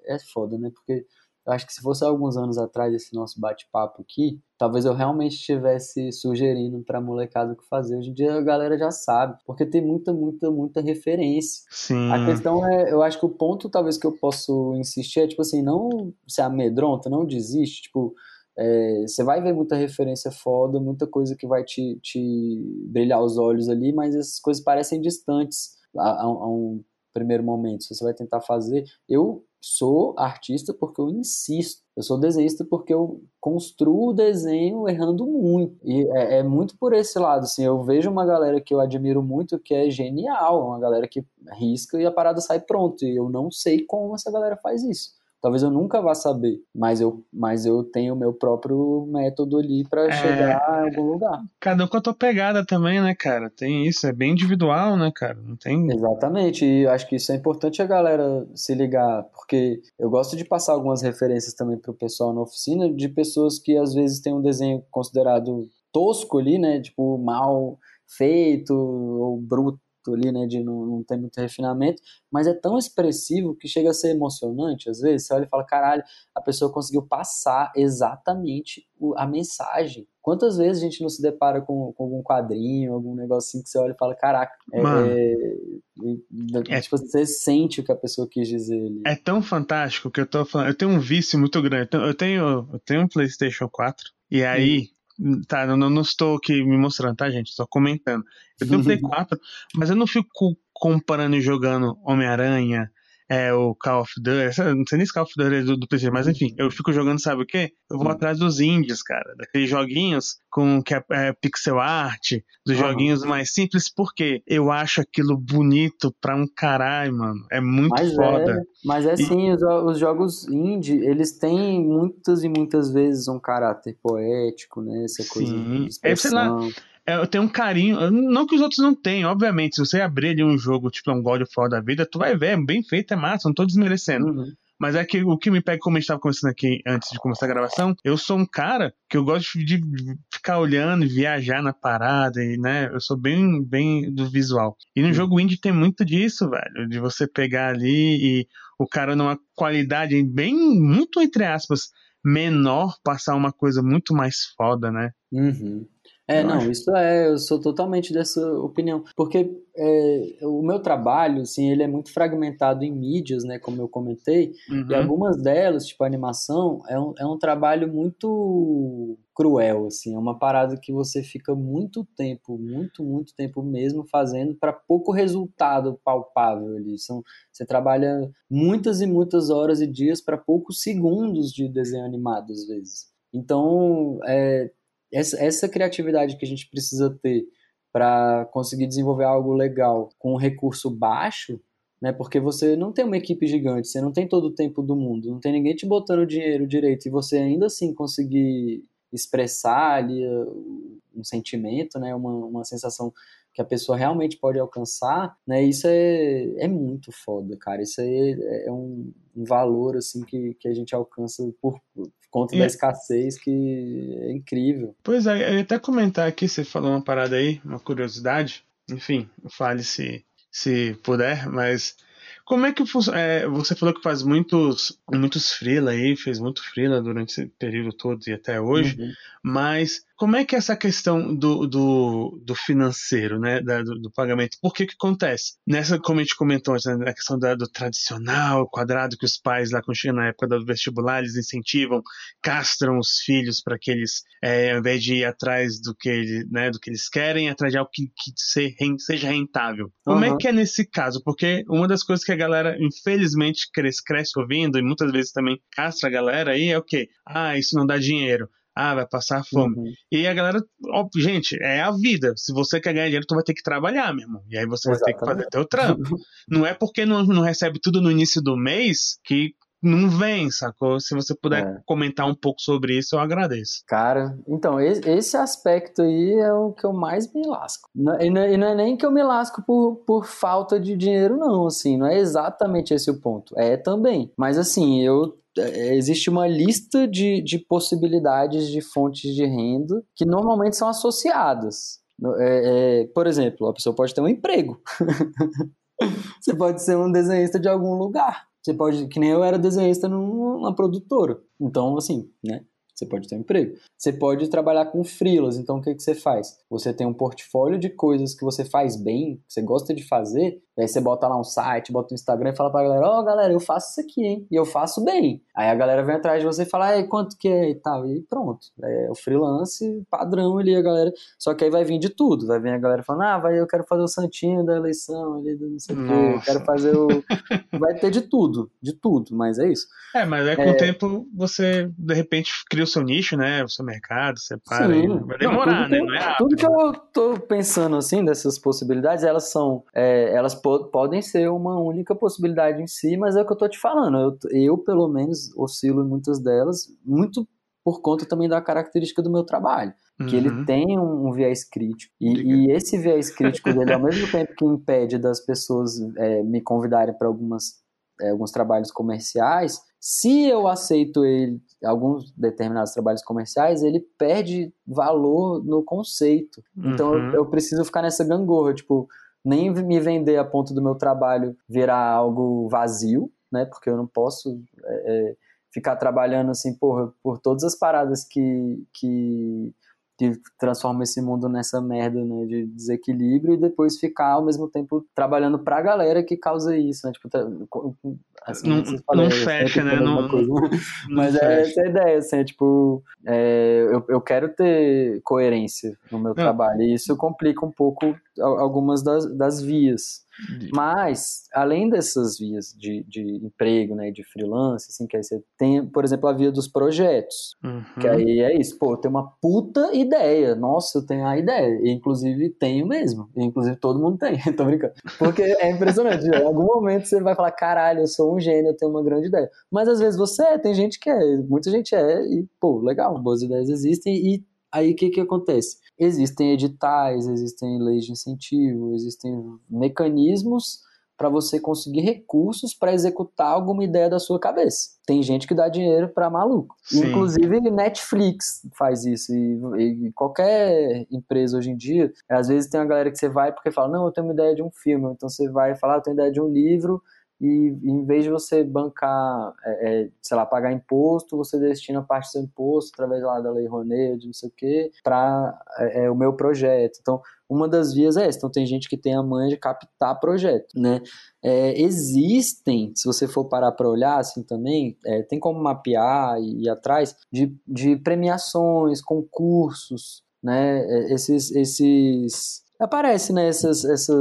é, é foda, né? Porque eu acho que se fosse alguns anos atrás esse nosso bate-papo aqui, talvez eu realmente estivesse sugerindo para molecada o que fazer. Hoje em dia a galera já sabe, porque tem muita, muita, muita referência. Sim. A questão é, eu acho que o ponto talvez que eu posso insistir é tipo assim, não se amedronta, não desiste, tipo, é, você vai ver muita referência foda, muita coisa que vai te, te brilhar os olhos ali, mas essas coisas parecem distantes a, a, a um primeiro momento. Se você vai tentar fazer, eu sou artista porque eu insisto. Eu sou desenhista porque eu construo o desenho errando muito. E é, é, muito por esse lado. Assim, eu vejo uma galera que eu admiro muito que é genial, uma galera que risca e a parada sai pronto. E eu não sei como essa galera faz isso. Talvez eu nunca vá saber, mas eu, mas eu tenho o meu próprio método ali para é, chegar a algum lugar. Cada um com a tua pegada também, né, cara? Tem isso, é bem individual, né, cara? Não tem. Exatamente, e acho que isso é importante a galera se ligar, porque eu gosto de passar algumas referências também pro pessoal na oficina de pessoas que às vezes têm um desenho considerado tosco ali, né? Tipo, mal feito ou bruto ali, né, de não, não ter muito refinamento, mas é tão expressivo que chega a ser emocionante, às vezes, você olha e fala, caralho, a pessoa conseguiu passar exatamente a mensagem. Quantas vezes a gente não se depara com, com algum quadrinho, algum negócio assim que você olha e fala, caraca, é, é, é, tipo, você sente o que a pessoa quis dizer ali. É tão fantástico que eu tô falando, eu tenho um vício muito grande, eu tenho, eu tenho um Playstation 4, e aí... Hum Tá, eu não, não estou aqui me mostrando, tá, gente? Estou comentando. Eu tenho Play 4, mas eu não fico comparando e jogando Homem-Aranha, é, o Call of Duty, não sei nem se Call of Duty é do, do PC, mas enfim, eu fico jogando, sabe o quê? Eu vou uhum. atrás dos indies, cara, daqueles joguinhos com que é, é pixel art, dos uhum. joguinhos mais simples, porque eu acho aquilo bonito pra um caralho, mano. É muito mas foda. É, mas é e... sim, os, os, jogos indie, eles têm muitas e muitas vezes um caráter poético, né? Essa coisa sim. É, é, eu tenho um carinho, não que os outros não tenham, obviamente, se você abrir ali um jogo, tipo um God of War da vida, tu vai ver, é bem feito, é massa, não tô desmerecendo. Uhum. Mas é que o que me pega, como a gente estava conversando aqui antes de começar a gravação, eu sou um cara que eu gosto de ficar olhando e viajar na parada, e, né? Eu sou bem, bem do visual. E no jogo indie tem muito disso, velho, de você pegar ali e o cara numa qualidade bem, muito entre aspas, menor, passar uma coisa muito mais foda, né? Uhum. É, não, acho. isso é, eu sou totalmente dessa opinião, porque é, o meu trabalho, assim, ele é muito fragmentado em mídias, né, como eu comentei, uhum. e algumas delas, tipo animação, é um, é um trabalho muito cruel, assim, é uma parada que você fica muito tempo, muito, muito tempo mesmo fazendo para pouco resultado palpável ali, são, você trabalha muitas e muitas horas e dias para poucos segundos de desenho animado, às vezes. Então, é, essa, essa criatividade que a gente precisa ter para conseguir desenvolver algo legal com um recurso baixo, né? Porque você não tem uma equipe gigante, você não tem todo o tempo do mundo, não tem ninguém te botando dinheiro direito e você ainda assim conseguir expressar ali uh, um sentimento, né? Uma, uma sensação que a pessoa realmente pode alcançar, né? Isso é, é muito foda, cara. Isso é, é um, um valor assim que, que a gente alcança por, conta e... da escassez que é incrível. Pois é, eu ia até comentar aqui, você falou uma parada aí, uma curiosidade. Enfim, fale se, se puder, mas como é que é, você falou que faz muitos muitos freela aí, fez muito freela durante esse período todo e até hoje, uhum. mas como é que é essa questão do, do, do financeiro, né, da, do, do, pagamento? Por que que acontece? Nessa, como a gente comentou, né, na questão da, do tradicional quadrado que os pais lá quando na época do vestibular, eles incentivam, castram os filhos para que eles, é, ao invés de ir atrás do que, ele, né, do que eles querem, atrás de algo que, que seja rentável. Como uhum. é que é nesse caso? Porque uma das coisas que a galera, infelizmente, cresce, cresce ouvindo, e muitas vezes também castra a galera aí, é o quê? Ah, isso não dá dinheiro ah, vai passar fome. Uhum. E a galera, ó, gente, é a vida. Se você quer ganhar dinheiro, tu vai ter que trabalhar, meu irmão. E aí você Exatamente. vai ter que fazer teu trampo. não é porque não, não recebe tudo no início do mês que não vem, sacou? Se você puder é. comentar um pouco sobre isso, eu agradeço. Cara, então, esse aspecto aí é o que eu mais me lasco. E não é nem que eu me lasco por, por falta de dinheiro, não, assim, não é exatamente esse o ponto. É também. Mas, assim, eu é, existe uma lista de, de possibilidades de fontes de renda que normalmente são associadas. É, é, por exemplo, a pessoa pode ter um emprego. Você pode ser um desenhista de algum lugar. Você pode, que nem eu era desenhista numa produtora. Então, assim, né? Você pode ter um emprego. Você pode trabalhar com freelas. Então, o que, que você faz? Você tem um portfólio de coisas que você faz bem, que você gosta de fazer, e aí você bota lá um site, bota um Instagram e fala pra galera, ó, oh, galera, eu faço isso aqui, hein? E eu faço bem. Aí a galera vem atrás de você e fala, e quanto que é e tal. E pronto. É o freelance padrão ali, a galera. Só que aí vai vir de tudo. Vai vir a galera falando, ah, vai, eu quero fazer o santinho da eleição ali, do não sei o quê. Eu quero fazer o. vai ter de tudo, de tudo, mas é isso. É, mas é com é... o tempo você, de repente, cria o seu nicho, né? O seu mercado, separa. Sim. Vai demorar, não, né? Não é tudo que eu tô pensando, assim, dessas possibilidades, elas são. É, elas podem ser uma única possibilidade em si, mas é o que eu tô te falando. Eu, eu, pelo menos, oscilo em muitas delas, muito por conta também da característica do meu trabalho. Que uhum. ele tem um, um viés crítico. E, e, esse viés crítico dele, ao mesmo tempo que impede das pessoas é, me convidarem para algumas é, alguns trabalhos comerciais, se eu aceito ele, alguns determinados trabalhos comerciais, ele perde valor no conceito. Então eu, uhum. eu preciso ficar nessa gangorra, tipo, nem me vender a ponto do meu trabalho virar algo vazio, né? Porque eu não posso é, é ficar trabalhando assim, porra, por todas as paradas que, que que transforma esse mundo nessa merda, né, de desequilíbrio e depois ficar ao mesmo tempo trabalhando pra galera que causa isso, né, tipo, assim, não, não fecha, né, não, coisa, não, mas não é fecha. essa a ideia, assim, é, tipo, é, eu, eu quero ter coerência no meu trabalho e isso complica um pouco algumas das, das vias. Mas, além dessas vias de, de emprego, né, de freelance, assim, que aí você tem, por exemplo, a via dos projetos, uhum. que aí é isso, pô, tem uma puta ideia, nossa, eu tenho a ideia, e, inclusive tenho mesmo, e, inclusive todo mundo tem, tô brincando, porque é impressionante, em algum momento você vai falar, caralho, eu sou um gênio, eu tenho uma grande ideia, mas às vezes você é, tem gente que é, muita gente é, e, pô, legal, boas ideias existem, e aí o que que acontece? Existem editais, existem leis de incentivo, existem mecanismos para você conseguir recursos para executar alguma ideia da sua cabeça. Tem gente que dá dinheiro para maluco. Sim. Inclusive Netflix faz isso e, e, qualquer empresa hoje em dia, às vezes tem uma galera que você vai porque fala: "Não, eu tenho uma ideia de um filme". Então você vai falar: "Eu tenho ideia de um livro" e em vez de você bancar, é, é, sei lá, pagar imposto, você destina parte do seu imposto através lá da lei Rouanet, de não sei o quê, para é, é, o meu projeto. Então, uma das vias é essa. Então, tem gente que tem a manha de captar projeto, né? É, existem, se você for parar para olhar assim também, é, tem como mapear e ir atrás de, de premiações, concursos, né? Esses, esses aparece, né, essas, essa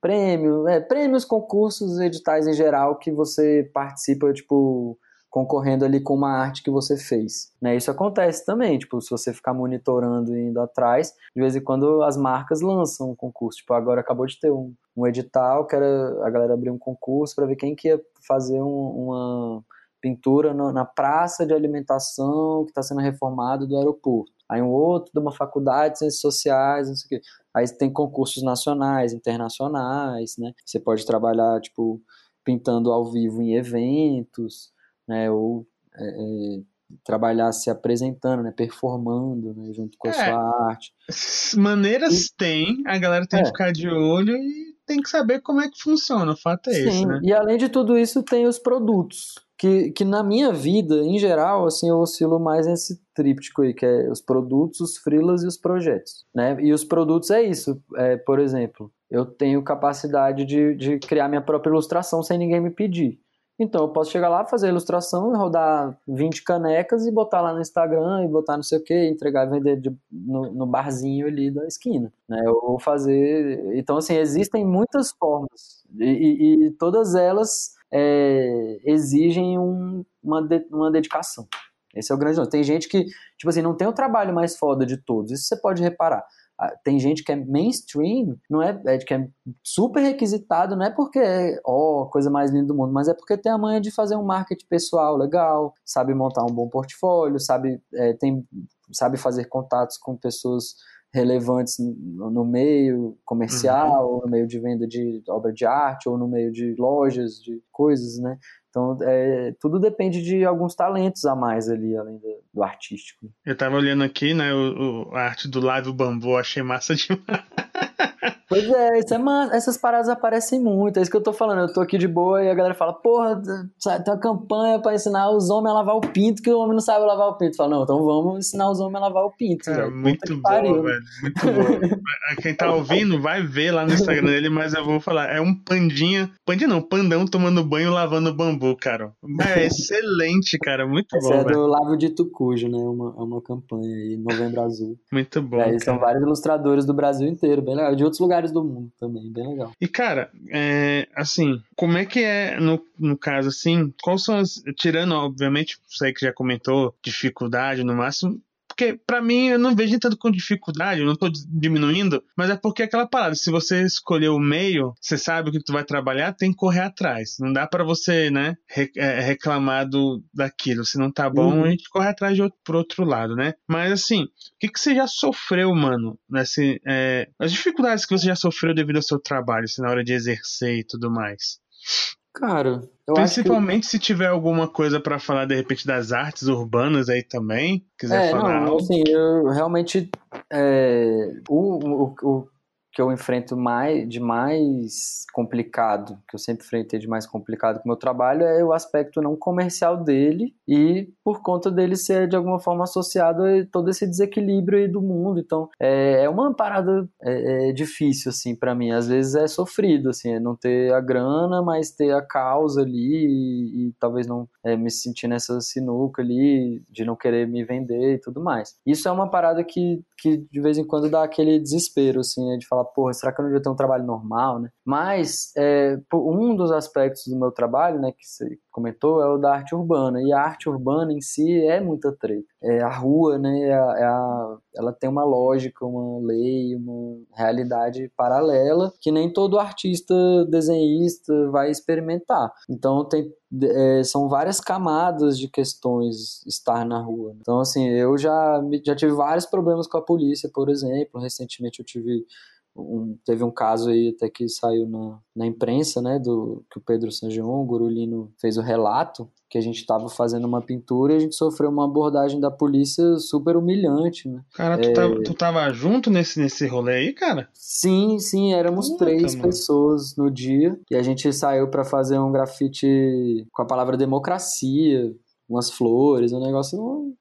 prêmio, é, prêmios, concursos, editais em geral que você participa, tipo, concorrendo ali com uma arte que você fez, né, isso acontece também, tipo, se você ficar monitorando e indo atrás, de vez em quando as marcas lançam um concurso, tipo, agora acabou de ter um, um edital, que era, a galera abriu um concurso para ver quem que ia fazer um, uma pintura no, na praça de alimentação que está sendo reformada do aeroporto. Aí um outro de uma faculdade de ciências sociais, não sei o quê. Aí tem concursos nacionais, internacionais, né? Você pode trabalhar, tipo, pintando ao vivo em eventos, né? Ou é, é, trabalhar se apresentando, né? Performando, né? Junto com a é, sua arte. Maneiras e, tem, a galera tem que é. ficar de olho e tem que saber como é que funciona, o fato é Sim, esse, né? E além de tudo isso, tem os produtos que, que na minha vida, em geral, assim, eu oscilo mais nesse tríptico aí, que é os produtos, os freelas e os projetos, né? E os produtos é isso, é, por exemplo, eu tenho capacidade de, de criar minha própria ilustração sem ninguém me pedir. Então eu posso chegar lá, fazer a ilustração, rodar 20 canecas e botar lá no Instagram e botar não sei o que, entregar e vender de, no, no, barzinho ali da esquina. Né? Vou fazer. Então, assim, existem muitas formas. E, e, e todas elas é, exigem um, uma, de, uma dedicação. Esse é o grande nome. Tem gente que, tipo assim, não tem o trabalho mais foda de todos. Isso você pode reparar. Ah, tem gente que é mainstream, não é, é que é super requisitado, não é porque é ó, coisa mais linda do mundo, mas é porque tem a manha de fazer um marketing pessoal legal, sabe montar um bom portfólio, sabe, é, tem, sabe fazer contatos com pessoas relevantes no meio comercial, uhum. ou no meio de venda de obra de arte, ou no meio de lojas, de coisas, né? Então, é, tudo depende de alguns talentos a mais ali, além do, do artístico. Eu tava olhando aqui, né, o, o, a arte do Live Bambu, achei massa demais. Pois é, isso é massa. essas paradas aparecem muito. É isso que eu tô falando. Eu tô aqui de boa e a galera fala, porra, tem uma campanha pra ensinar os homens a lavar o pinto, que o homem não sabe lavar o pinto. Fala, não, então vamos ensinar os homens a lavar o pinto. É, muito bom, velho. Muito bom. Quem tá ouvindo, vai ver lá no Instagram dele, mas eu vou falar. É um pandinha. Pandinha não, pandão tomando banho lavando bambu, cara. É excelente, cara. Muito Essa bom. é velho. do Lavo de Tucujo, né? Uma, é uma campanha aí, Novembro Azul. Muito bom. É, são vários ilustradores do Brasil inteiro, bem legal. De outros lugares do mundo também, bem legal. E cara, é, assim, como é que é no, no caso assim? Quais são as. Tirando, obviamente, você que já comentou, dificuldade no máximo, porque, para mim, eu não vejo tanto com dificuldade, eu não tô diminuindo, mas é porque é aquela parada, se você escolher o meio, você sabe o que tu vai trabalhar, tem que correr atrás. Não dá para você, né, é, reclamar do, daquilo. Se não tá bom, uhum. a gente corre atrás de outro, pro outro lado, né? Mas, assim, o que, que você já sofreu, mano, nesse, é, as dificuldades que você já sofreu devido ao seu trabalho, assim, na hora de exercer e tudo mais? Cara, eu Principalmente que... se tiver alguma coisa para falar, de repente, das artes urbanas aí também, quiser é, falar não. Assim, eu realmente. É, o, o, o que eu enfrento mais, de mais complicado, que eu sempre enfrentei de mais complicado com o meu trabalho, é o aspecto não comercial dele e por conta dele ser de alguma forma associado a todo esse desequilíbrio aí do mundo. Então, é, é uma parada é, é difícil, assim, para mim. Às vezes é sofrido, assim, é não ter a grana, mas ter a causa ali e, e talvez não é, me sentir nessa sinuca ali de não querer me vender e tudo mais. Isso é uma parada que, que de vez em quando dá aquele desespero, assim, né, de falar, porra, será que eu não devia ter um trabalho normal, né? Mas é, um dos aspectos do meu trabalho, né, que você comentou, é o da arte urbana. E a arte urbana em si é muita treta. É a rua, né, é a, é a, ela tem uma lógica, uma lei, uma realidade paralela que nem todo artista desenhista vai experimentar. Então tem é, são várias camadas de questões estar na rua. Então, assim, eu já, já tive vários problemas com a polícia, por exemplo. Recentemente eu tive um, teve um caso aí até que saiu na, na imprensa, né, do que o Pedro Sanjeon, o Gurulino, fez o relato que a gente estava fazendo uma pintura e a gente sofreu uma abordagem da polícia super humilhante, né? Cara, tu, é... tava, tu tava junto nesse, nesse rolê aí, cara? Sim, sim, éramos Puta, três mano. pessoas no dia e a gente saiu para fazer um grafite com a palavra democracia, umas flores, um negócio, uma,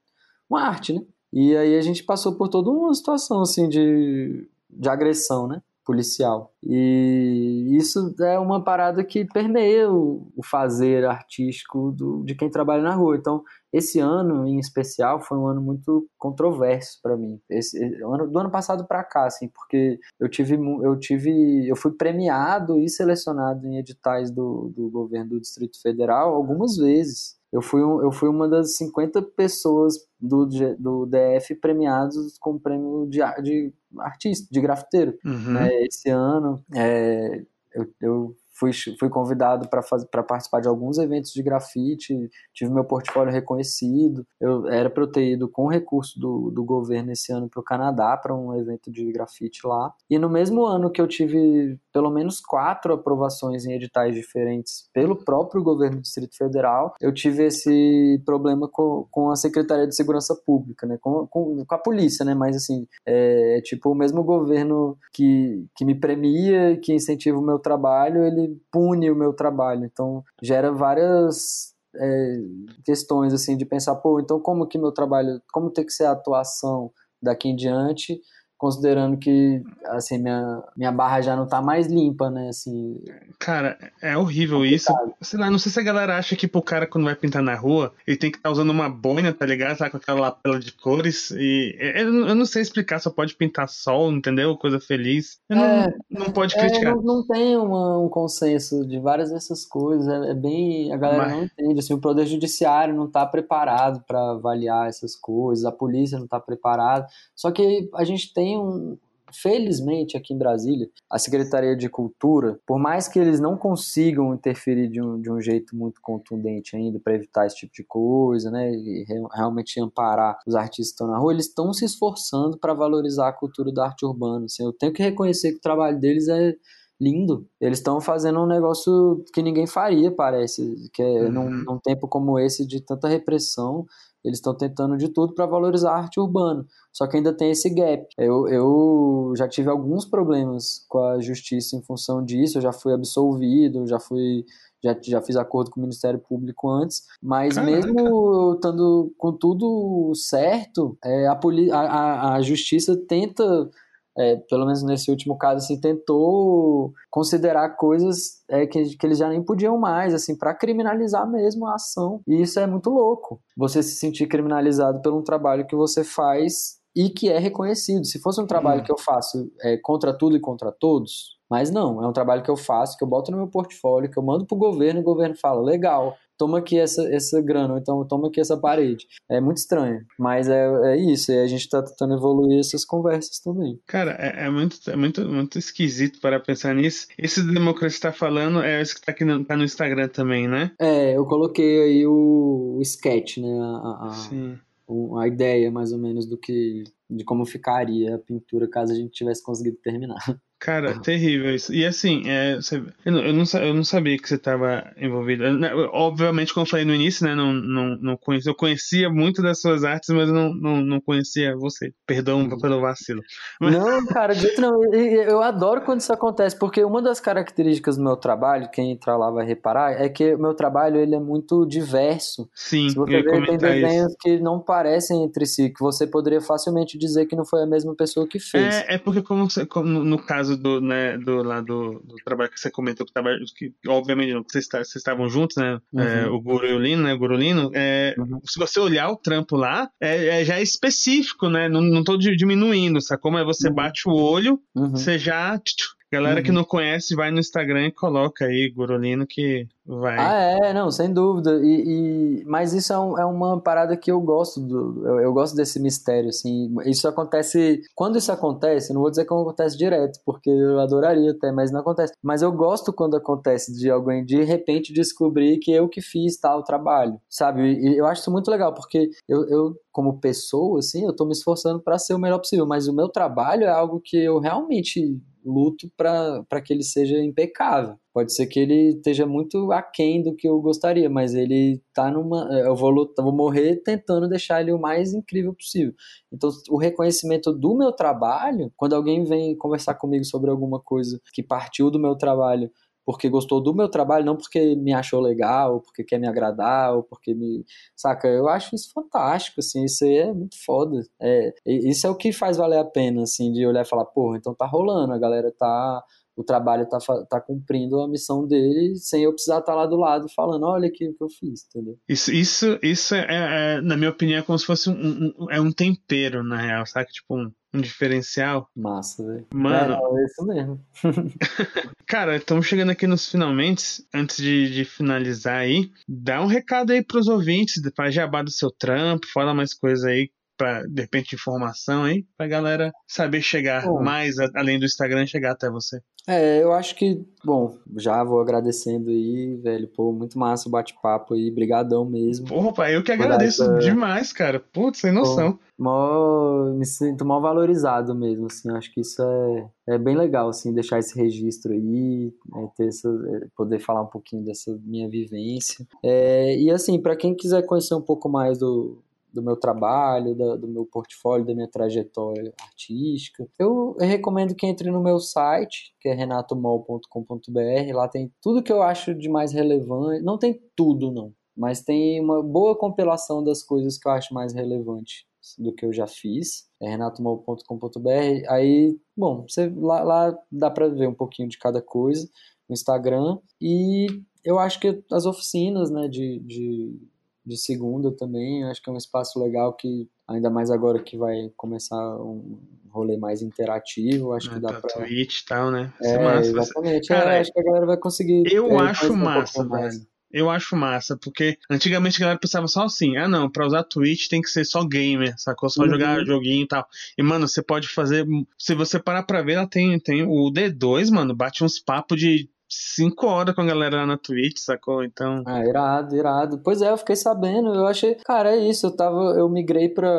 uma arte, né? E aí a gente passou por toda uma situação assim de de agressão, né? policial. E isso é uma parada que permeia o, fazer artístico do, de quem trabalha na rua. Então, esse ano em especial foi um ano muito controverso para mim. Esse ano, do ano passado para cá, assim, porque eu tive eu tive eu fui premiado e selecionado em editais do, do governo do Distrito Federal algumas vezes. Eu fui, eu fui uma das 50 pessoas do, do DF premiados com o prêmio de, de artista, de grafiteiro. Uhum. Né? Esse ano é, eu, eu fui, fui convidado para participar de alguns eventos de grafite, tive meu portfólio reconhecido. Eu era para eu ter ido com recurso do, do governo esse ano para o Canadá para um evento de grafite lá. E no mesmo ano que eu tive pelo menos quatro aprovações em editais diferentes pelo próprio governo do Distrito Federal, eu tive esse problema com, com a Secretaria de Segurança Pública, né? com, com, com a polícia, né? Mas assim, é, tipo, o mesmo governo que, que me premia, que incentiva o meu trabalho, ele pune o meu trabalho. Então, gera várias é, questões, assim, de pensar, pô, então como que meu trabalho, como tem que ser a atuação daqui em diante considerando que assim minha, minha barra já não tá mais limpa, né, assim. Cara, é horrível complicado. isso. Sei lá, não sei se a galera acha que pro cara quando vai pintar na rua, ele tem que estar tá usando uma boina, tá ligado? Tá com aquela lapela de cores e eu, eu, não sei explicar, só pode pintar sol, entendeu? Coisa feliz. Eu é, não, não pode criticar. É, não, não, tem uma, um consenso de várias dessas coisas, é, é bem, a galera Mas... não entende, assim, o poder judiciário não tá preparado para avaliar essas coisas, a polícia não tá preparada. Só que a gente tem tem um. Felizmente, aqui em Brasília, a Secretaria de Cultura, por mais que eles não consigam interferir de um, de um jeito muito contundente ainda para evitar esse tipo de coisa, né, e realmente amparar os artistas que estão na rua, eles estão se esforçando para valorizar a cultura da arte urbana. Assim, eu tenho que reconhecer que o trabalho deles é lindo. Eles estão fazendo um negócio que ninguém faria, parece, que é uhum. num, num tempo como esse de tanta repressão, eles estão tentando de tudo para valorizar a arte urbana. Só que ainda tem esse gap. Eu, eu já tive alguns problemas com a justiça em função disso, eu já fui absolvido, já fui já, já fiz acordo com o Ministério Público antes, mas Caraca. mesmo estando com tudo certo, é, a, a, a justiça tenta é, pelo menos nesse último caso, assim, tentou considerar coisas é, que, que eles já nem podiam mais, assim, para criminalizar mesmo a ação. E isso é muito louco. Você se sentir criminalizado por um trabalho que você faz e que é reconhecido. Se fosse um trabalho hum. que eu faço é, contra tudo e contra todos, mas não, é um trabalho que eu faço, que eu boto no meu portfólio, que eu mando pro governo e o governo fala, legal, toma aqui essa, essa grana, ou então toma aqui essa parede. É muito estranho, mas é, é isso, e a gente tá tentando evoluir essas conversas também. Cara, é, é muito, é muito, muito esquisito para pensar nisso. Esse democracia tá falando é esse que tá aqui no, tá no Instagram também, né? É, eu coloquei aí o, o sketch, né? A, a, Sim. a ideia, mais ou menos, do que de como ficaria a pintura caso a gente tivesse conseguido terminar. Cara, terrível isso. E assim, é, você, eu, não, eu, não, eu sabia que você estava envolvido. Né, obviamente, como eu falei no início, né? Não, não, não conhecia, eu conhecia muito das suas artes, mas eu não, não, não conhecia você. Perdão uhum. pelo vacilo. Mas... Não, cara, de jeito. Eu, eu adoro quando isso acontece, porque uma das características do meu trabalho, quem entrar lá vai reparar, é que o meu trabalho ele é muito diverso. Sim, Se você ver, tem desenhos isso. que não parecem entre si, que você poderia facilmente dizer que não foi a mesma pessoa que fez. É, é porque, como, como no caso caso do, né, do, lá do, do trabalho que você comentou, que, tava, que obviamente não, que vocês, vocês estavam juntos, né? Uhum. É, o Guru e o Lino, né? O Gurulino, é, uhum. se você olhar o trampo lá, é, é já é específico, né? Não, não tô diminuindo, sacou? Mas você uhum. bate o olho, uhum. você já Galera uhum. que não conhece, vai no Instagram e coloca aí Gurulino que vai. Ah, é, não, sem dúvida. E, e... Mas isso é, um, é, uma parada que eu gosto do. Eu, eu, gosto desse mistério, assim. Isso acontece. Quando isso acontece, não vou dizer que acontece direto, porque eu adoraria até, mas não acontece. Mas eu gosto quando acontece de alguém de repente descobrir que eu que fiz tal trabalho, sabe? E eu acho isso muito legal, porque eu, eu como pessoa, assim, eu tô me esforçando para ser o melhor possível, mas o meu trabalho é algo que eu realmente luto para que ele seja impecável. Pode ser que ele esteja muito aquém do que eu gostaria, mas ele tá numa. Eu vou, lutar, vou morrer tentando deixar ele o mais incrível possível. Então, o reconhecimento do meu trabalho, quando alguém vem conversar comigo sobre alguma coisa que partiu do meu trabalho porque gostou do meu trabalho, não porque me achou legal, ou porque quer me agradar, ou porque me. Saca? Eu acho isso fantástico, assim, isso aí é muito foda. É, isso é o que faz valer a pena, assim, de olhar e falar, porra, então tá rolando, a galera tá. O trabalho tá, tá cumprindo a missão dele sem eu precisar estar tá lá do lado falando, olha aqui o que eu fiz, entendeu? Isso, isso, isso é, é na minha opinião, é como se fosse um, um, é um tempero, na real, sabe? Tipo, um, um diferencial. Massa, velho. Mano. É, é isso mesmo. Cara, estamos chegando aqui nos finalmente. Antes de, de, finalizar aí, dá um recado aí pros ouvintes, faz jabá do seu trampo, fala mais coisa aí para de repente informação aí pra galera saber chegar bom, mais além do Instagram chegar até você. É, eu acho que, bom, já vou agradecendo aí, velho, pô, muito massa o bate-papo aí, brigadão mesmo. Porra, pai, eu que agradeço essa... demais, cara, putz, sem noção. Pô, mó, me sinto mal valorizado mesmo, assim, acho que isso é, é bem legal, assim, deixar esse registro aí, é, ter essa, é, poder falar um pouquinho dessa minha vivência. É, e assim, para quem quiser conhecer um pouco mais do, do meu trabalho, da, do meu portfólio, da minha trajetória artística. Eu, recomendo que entre no meu site, que é renatomol.com.br. Lá tem tudo que eu acho de mais relevante. Não tem tudo, não, mas tem uma boa compilação das coisas que eu acho mais relevante do que eu já fiz. É renatomol.com.br. Aí, bom, você, lá, lá dá para ver um pouquinho de cada coisa no Instagram. E eu acho que as oficinas né, de, de de segunda também. Acho que é um espaço legal que, ainda mais agora que vai começar um rolê mais interativo, acho que dá tá pra... Twitch e tal, né? é, massa. exatamente. Cara, é, acho que a galera vai conseguir... Eu é, acho massa, um velho. Eu acho massa, porque antigamente a galera pensava só assim, ah não, pra usar Twitch tem que ser só gamer, sacou? Só uhum. jogar joguinho e tal. E, mano, você pode fazer. Se você parar pra ver, ela tem, tem o D2, mano, bate uns papos de cinco horas com a galera lá na Twitch, sacou? Então. Ah, irado, irado. Pois é, eu fiquei sabendo. Eu achei, cara, é isso. Eu tava, eu migrei pra.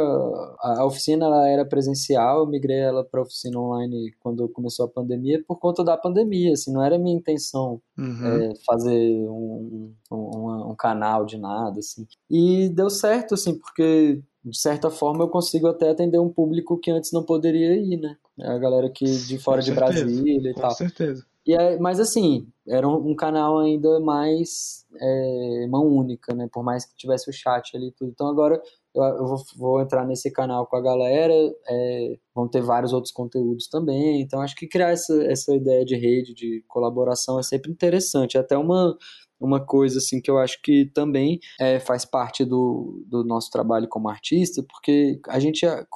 A oficina ela era presencial, eu migrei ela pra oficina online quando começou a pandemia, por conta da pandemia, assim, não era minha intenção uhum. é, fazer um, um, um canal de nada, assim. E deu certo, assim, porque de certa forma eu consigo até atender um público que antes não poderia ir, né? A galera que de fora de Brasília e com tal. Com certeza. E é, mas assim, era um, um canal ainda mais é, mão única, né? Por mais que tivesse o chat ali e tudo. Então agora eu, eu vou, vou, entrar nesse canal com a galera, é, vão ter vários outros conteúdos também. Então acho que criar essa, essa ideia de rede, de colaboração é sempre interessante. É até uma, uma coisa assim que eu acho que também é, faz parte do, do nosso trabalho como artista, porque a gente, a,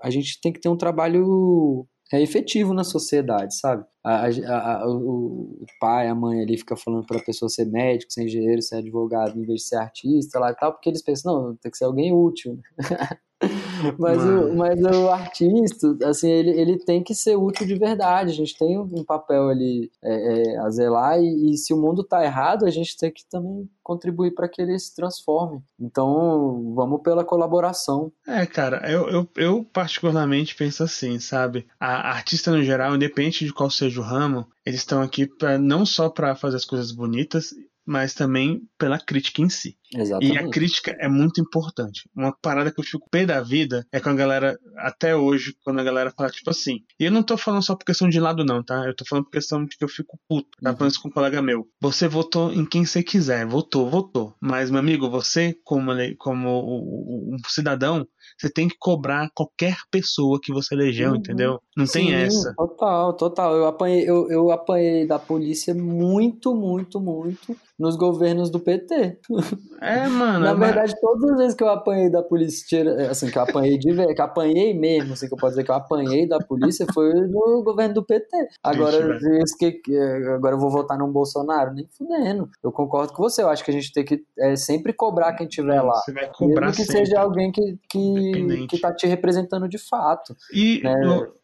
a gente tem que ter um trabalho é efetivo na sociedade, sabe? A, a, a, o, pai, a mãe ali fica falando para a pessoa ser médico, ser engenheiro, ser advogado, em vez de ser artista lá e tal, porque eles pensam, não, tem que ser alguém útil. mas, o, mas o artista, assim, ele, ele tem que ser útil de verdade. A gente tem um papel ali é, é, a zelar e, e, se o mundo tá errado, a gente tem que também contribuir para que ele se transforme. Então, vamos pela colaboração. É, cara, eu, eu, eu particularmente penso assim, sabe? A artista no geral, independente de qual seja o ramo, eles estão aqui pra, não só para fazer as coisas bonitas, mas também pela crítica em si. Exatamente. E a crítica é muito importante. Uma parada que eu fico pé da vida é com a galera, até hoje, quando a galera fala tipo assim. E eu não tô falando só por questão de lado, não, tá? Eu tô falando por questão de que eu fico puto. Tá uhum. falando isso com um colega meu. Você votou em quem você quiser. Votou, votou. Mas, meu amigo, você, como, como um cidadão, você tem que cobrar qualquer pessoa que você elegeu, uhum. entendeu? Não Sim, tem essa. Total, total. Eu apanhei, eu, eu apanhei da polícia muito, muito, muito nos governos do PT. É, mano. Na é verdade, mas... todas as vezes que eu apanhei da polícia, assim, que eu apanhei de ver, que eu apanhei mesmo, assim, que eu posso dizer que eu apanhei da polícia, foi no governo do PT. Agora, isso que, agora eu vou votar no Bolsonaro, nem fudendo. Eu concordo com você, eu acho que a gente tem que é, sempre cobrar quem tiver lá. Você vai cobrar mesmo que sempre. seja alguém que, que, que tá te representando de fato. E né?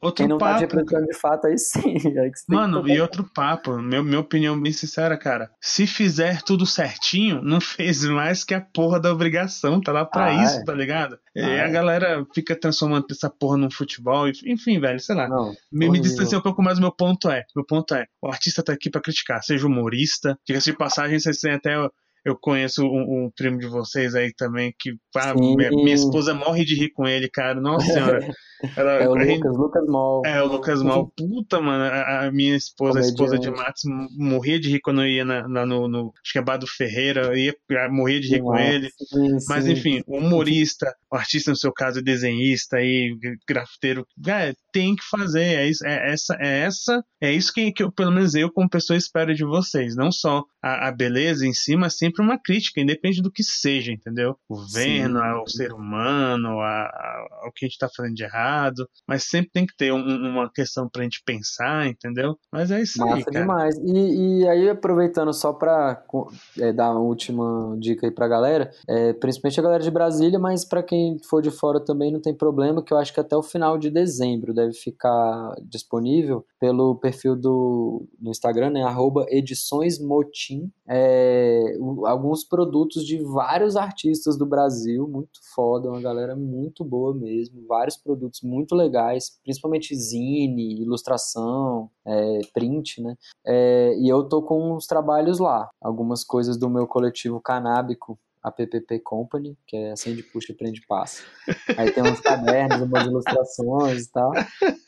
outro quem não papo, tá te representando de fato, aí sim. Aí Mano, e outro papo, meu, minha opinião bem sincera, cara. Se fizer tudo certinho, não fez mais que a porra da obrigação, tá lá pra ah, isso, é. tá ligado? Ah, e a é. galera fica transformando essa porra num futebol, enfim, velho, sei lá. Não, me, me um pouco mais, meu ponto é, meu ponto é, o artista tá aqui pra criticar, seja humorista, diga-se de passagem, vocês têm até eu conheço um, um, primo de vocês aí também que pá, minha, minha, esposa morre de rir com ele, cara. Nossa senhora. Ela, é o Lucas, gente, Lucas Mal. É, o Lucas Mal. Puta, mano, a, a minha esposa, a esposa de Matos, morria de rir quando eu ia na, na no, no, Acho que é Bado Ferreira, ia, morria de rir Nossa, com ele. Sim, Mas enfim, humorista, o artista, no seu caso, desenhista aí, grafiteiro, é, tem que fazer. É, isso, é essa, é essa, é isso que, que eu, pelo menos eu, como pessoa, espero de vocês. Não só a, a beleza em si, mas sempre uma crítica, independe do que seja, entendeu? O governo, ao ser humano, a, a, ao que a gente tá fazendo de errado. Mas sempre tem que ter um, uma questão pra gente pensar, entendeu? Mas é isso Massa aí. Cara. demais. E, e aí, aproveitando só pra é, dar uma última dica aí pra galera, é, principalmente a galera de Brasília, mas para quem for de fora também não tem problema, que eu acho que até o final de dezembro deve ficar disponível pelo perfil do, do Instagram, né, arroba ediçõesmotim, é, alguns produtos de vários artistas do Brasil, muito foda, uma galera muito boa mesmo, vários muito legais, principalmente zine, ilustração, é, print, né, é, e eu tô com uns trabalhos lá, algumas coisas do meu coletivo canábico, a PPP Company, que é acende, puxa, prende, passa. Aí tem uns cadernos, umas ilustrações e tal.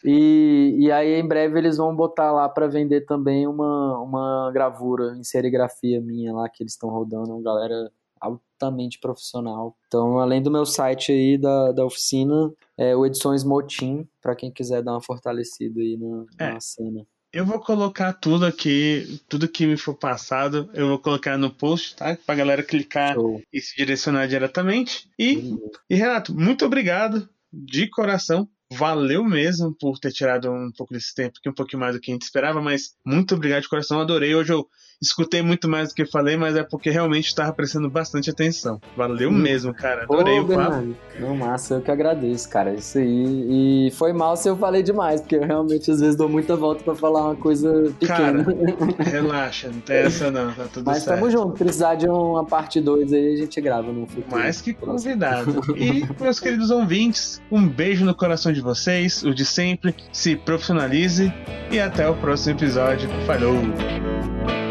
E, e aí em breve eles vão botar lá para vender também uma, uma gravura em serigrafia minha lá que eles estão rodando, uma galera altamente profissional. Então, além do meu site aí da, da oficina, é o Edições Motim, para quem quiser dar uma fortalecida aí na, é. na cena. Eu vou colocar tudo aqui, tudo que me for passado, eu vou colocar no post, tá? Pra galera clicar Show. e se direcionar diretamente. E, uhum. e Renato, muito obrigado de coração valeu mesmo por ter tirado um pouco desse tempo, que um pouquinho mais do que a gente esperava, mas muito obrigado de coração, adorei. Hoje eu escutei muito mais do que falei, mas é porque realmente estava prestando bastante atenção. Valeu hum. mesmo, cara. Adorei Ô, o papo. Não, massa, eu que agradeço, cara. Isso aí. E foi mal se eu falei demais, porque eu realmente às vezes dou muita volta para falar uma coisa pequena. Cara, relaxa, não tem essa não, tá tudo mas certo. Mas tamo junto, precisar de uma parte 2 aí, a gente grava no futuro. Mais que convidado. E, meus queridos ouvintes, um beijo no coração de vocês, o de sempre. Se profissionalize e até o próximo episódio. Falou!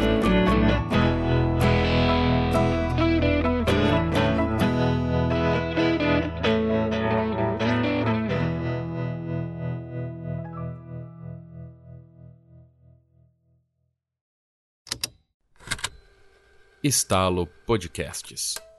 Estalo Podcasts.